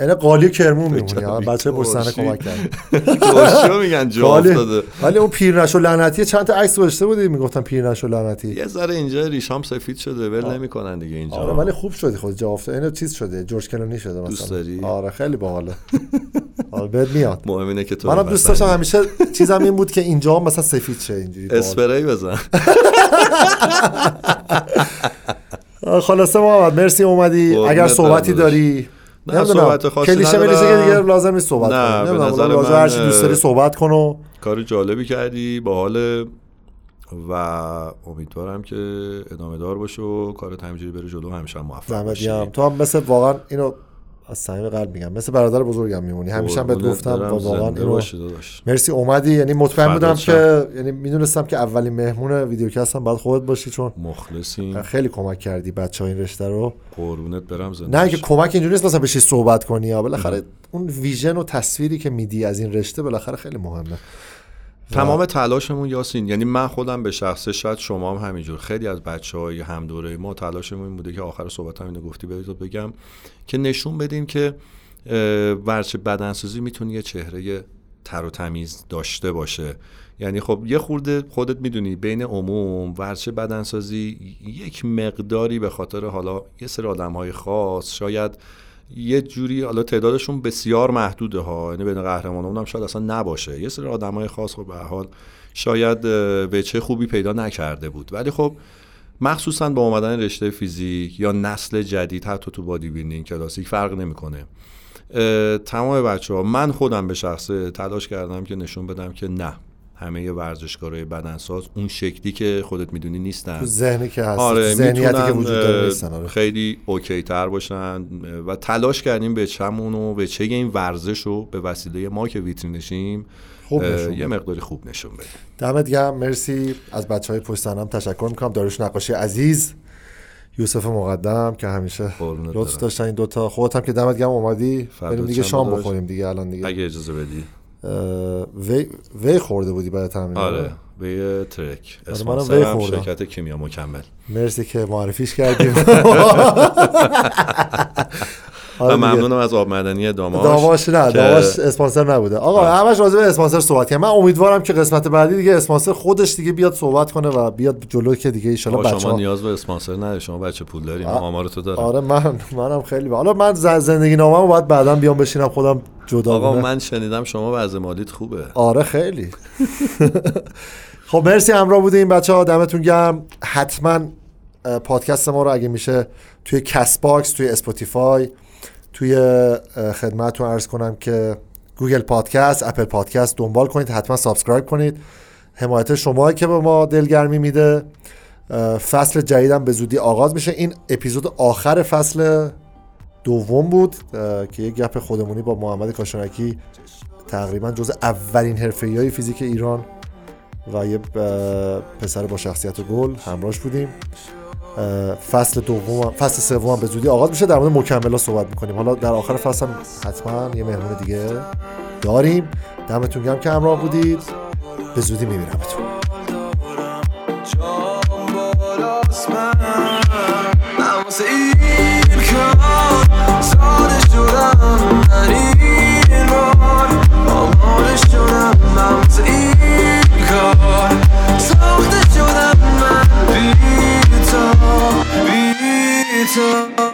اینه قالی کرمون میمونی بچه پشت صحنه ترشی. کمک کرد [laughs] میگن جا افتاده. ولی اون پیر نشو لعنتی چند تا عکس گذاشته بودی؟ می‌گفتن پیر نشو لعنتی. یه ذره اینجا ریشام سفید شده ول نمی‌کنن دیگه اینجا. آره ولی خوب شدی خود جا افتاده. اینو چیز شده جورج کلونی شده مثلا. دوست داری؟ آره خیلی باحاله. آره بهت میاد. مهم اینه که تو منم دوست. داشتم همیشه چیزم این بود که اینجا مثلا سفید شه اینجوری. اسپری بزن. [laughs] خلاصه محمد مرسی اومدی. اگر صحبتی. داری نمی‌دونم. صحبت خاصی کلیشه. ملیشه که دیگه لازم نیست صحبت نه، کنی به نمی‌دونم نظر من، هر چی دوست داری صحبت کن و کار جالبی کردی باحال و امیدوارم که ادامه دار باشه و کارت همینجوری بره جلو همیشه هم موفق باشی. تو هم مثل واقعا اینو از صمیم قلب میگم. مثل برادر بزرگم میمونی. همیشه هم بهت گفتم واقعا اینو مرسی اومدی. یعنی مطمئن بودم. که یعنی می‌دونستم که اولین مهمون ویدیوکست هم باید خودت باشی چون مخلصیم. خیلی کمک کردی بچه ها این رشته رو. قربونت برم زنده نه باشی. کمک اینجوری نیست مثلا بشی صحبت کنی یا بالاخره اون ویژن و تصویری که میدی از این رشته بالاخره خیلی مهمه. تمام تلاشمون یاسین. یعنی من خودم به شخصه شاید شما هم همینجور. خیلی از بچه های هم دوره ما تلاشمون این بوده که آخر صحبت هم اینو گفتی بهت بگم که نشون بدیم که اه، ورزش بدنسازی می‌تونه یه چهره تر و تمیز داشته باشه. یعنی خب یه خورده خودت می‌دونی بین عموم ورزش بدنسازی یک مقداری به خاطر حالا یه سری آدم های خاص شاید یه جوری حالا تعدادشون بسیار محدوده ها. یعنی بین قهرمانان هم شاید اصلا نباشه. یه سری آدمای خاص خب به حال شاید اه، وجه خوبی پیدا نکرده بود. ولی خب مخصوصا با اومدن رشته physique یا نسل جدید حتی تو bodybuilding classic فرق نمی‌کنه. تمام بچه ها من خودم به شخصه تلاش کردم که نشون بدم که نه. همه ورزشکارای بدنساز اون شکلی که خودت می‌دونی نیستن. تو ذهنی که هست آره ذهنیتی که وجود داره نیستن آره. خیلی اوکی تر باشن. و تلاش کردیم به چمون و به چه این ورزش رو به وسیله ما که ویترینشیم خوب نشون یه. مقداری خوب نشون بده دمت گرم. مرسی. از بچه های پشت هم تشکر می‌کنم. داروش نقاشی عزیز یوسف مقدم که همیشه لطف. داشتن این دوتا. خودت هم که دمت گرم اومدی. بریم دیگه شام. بخوریم دیگه الان دیگه. اگه اجازه بدی. وی وی خورده بودی برای تمرین؟ آره به یه ترک. منم اسپانسر وی هم خوردم. شرکت کیمیا مکمل. مرسی که معرفیش کردیم. [laughs] [laughs] آره دیگه. ممنونم از آب مدنی داماش داماش نه که- داماش اسپانسر نبوده. آقا همش راجع به اسپانسر صحبت کنیم من امیدوارم که قسمت بعدی دیگه اسپانسر خودش دیگه بیاد صحبت کنه و بیاد جلو که دیگه ان آقا بچه شما نیاز به اسپانسر نداری شما بچه پول داری من آمار تو دارم آره من منم خیلی. حالا من زندگی نامم باید بعدا بیام بشینم خودم جدا آقا. من شنیدم شما وضع مالیت خوبه. آره خیلی. [laughs] خب مرسی همراه بودین بچه ها دمتون گرم. حتما پادکست ما رو اگه میشه توی Castbox توی Spotify توی خدمتتون عرض کنم که Google Podcast Apple Podcast دنبال کنید حتما subscribe کنید. حمایت شما که به ما دلگرمی میده. فصل جدیدم به زودی آغاز میشه. این اپیزود آخر فصل دوم بود که یک گپ خودمونی با محمد کاشانکی تقریبا جز اولین حرفه‌ای های فیزیک ایران و یه پسر با شخصیت گل همراهش بودیم. فصل دوم فصل سوم به زودی آغاز میشه. در مورد مکملا صحبت می‌کنیم. حالا در آخر فصل هم حتما یه مهمون دیگه داریم. دمتون گرم که همراه بودید. به زودی میبینمتون. بی تو.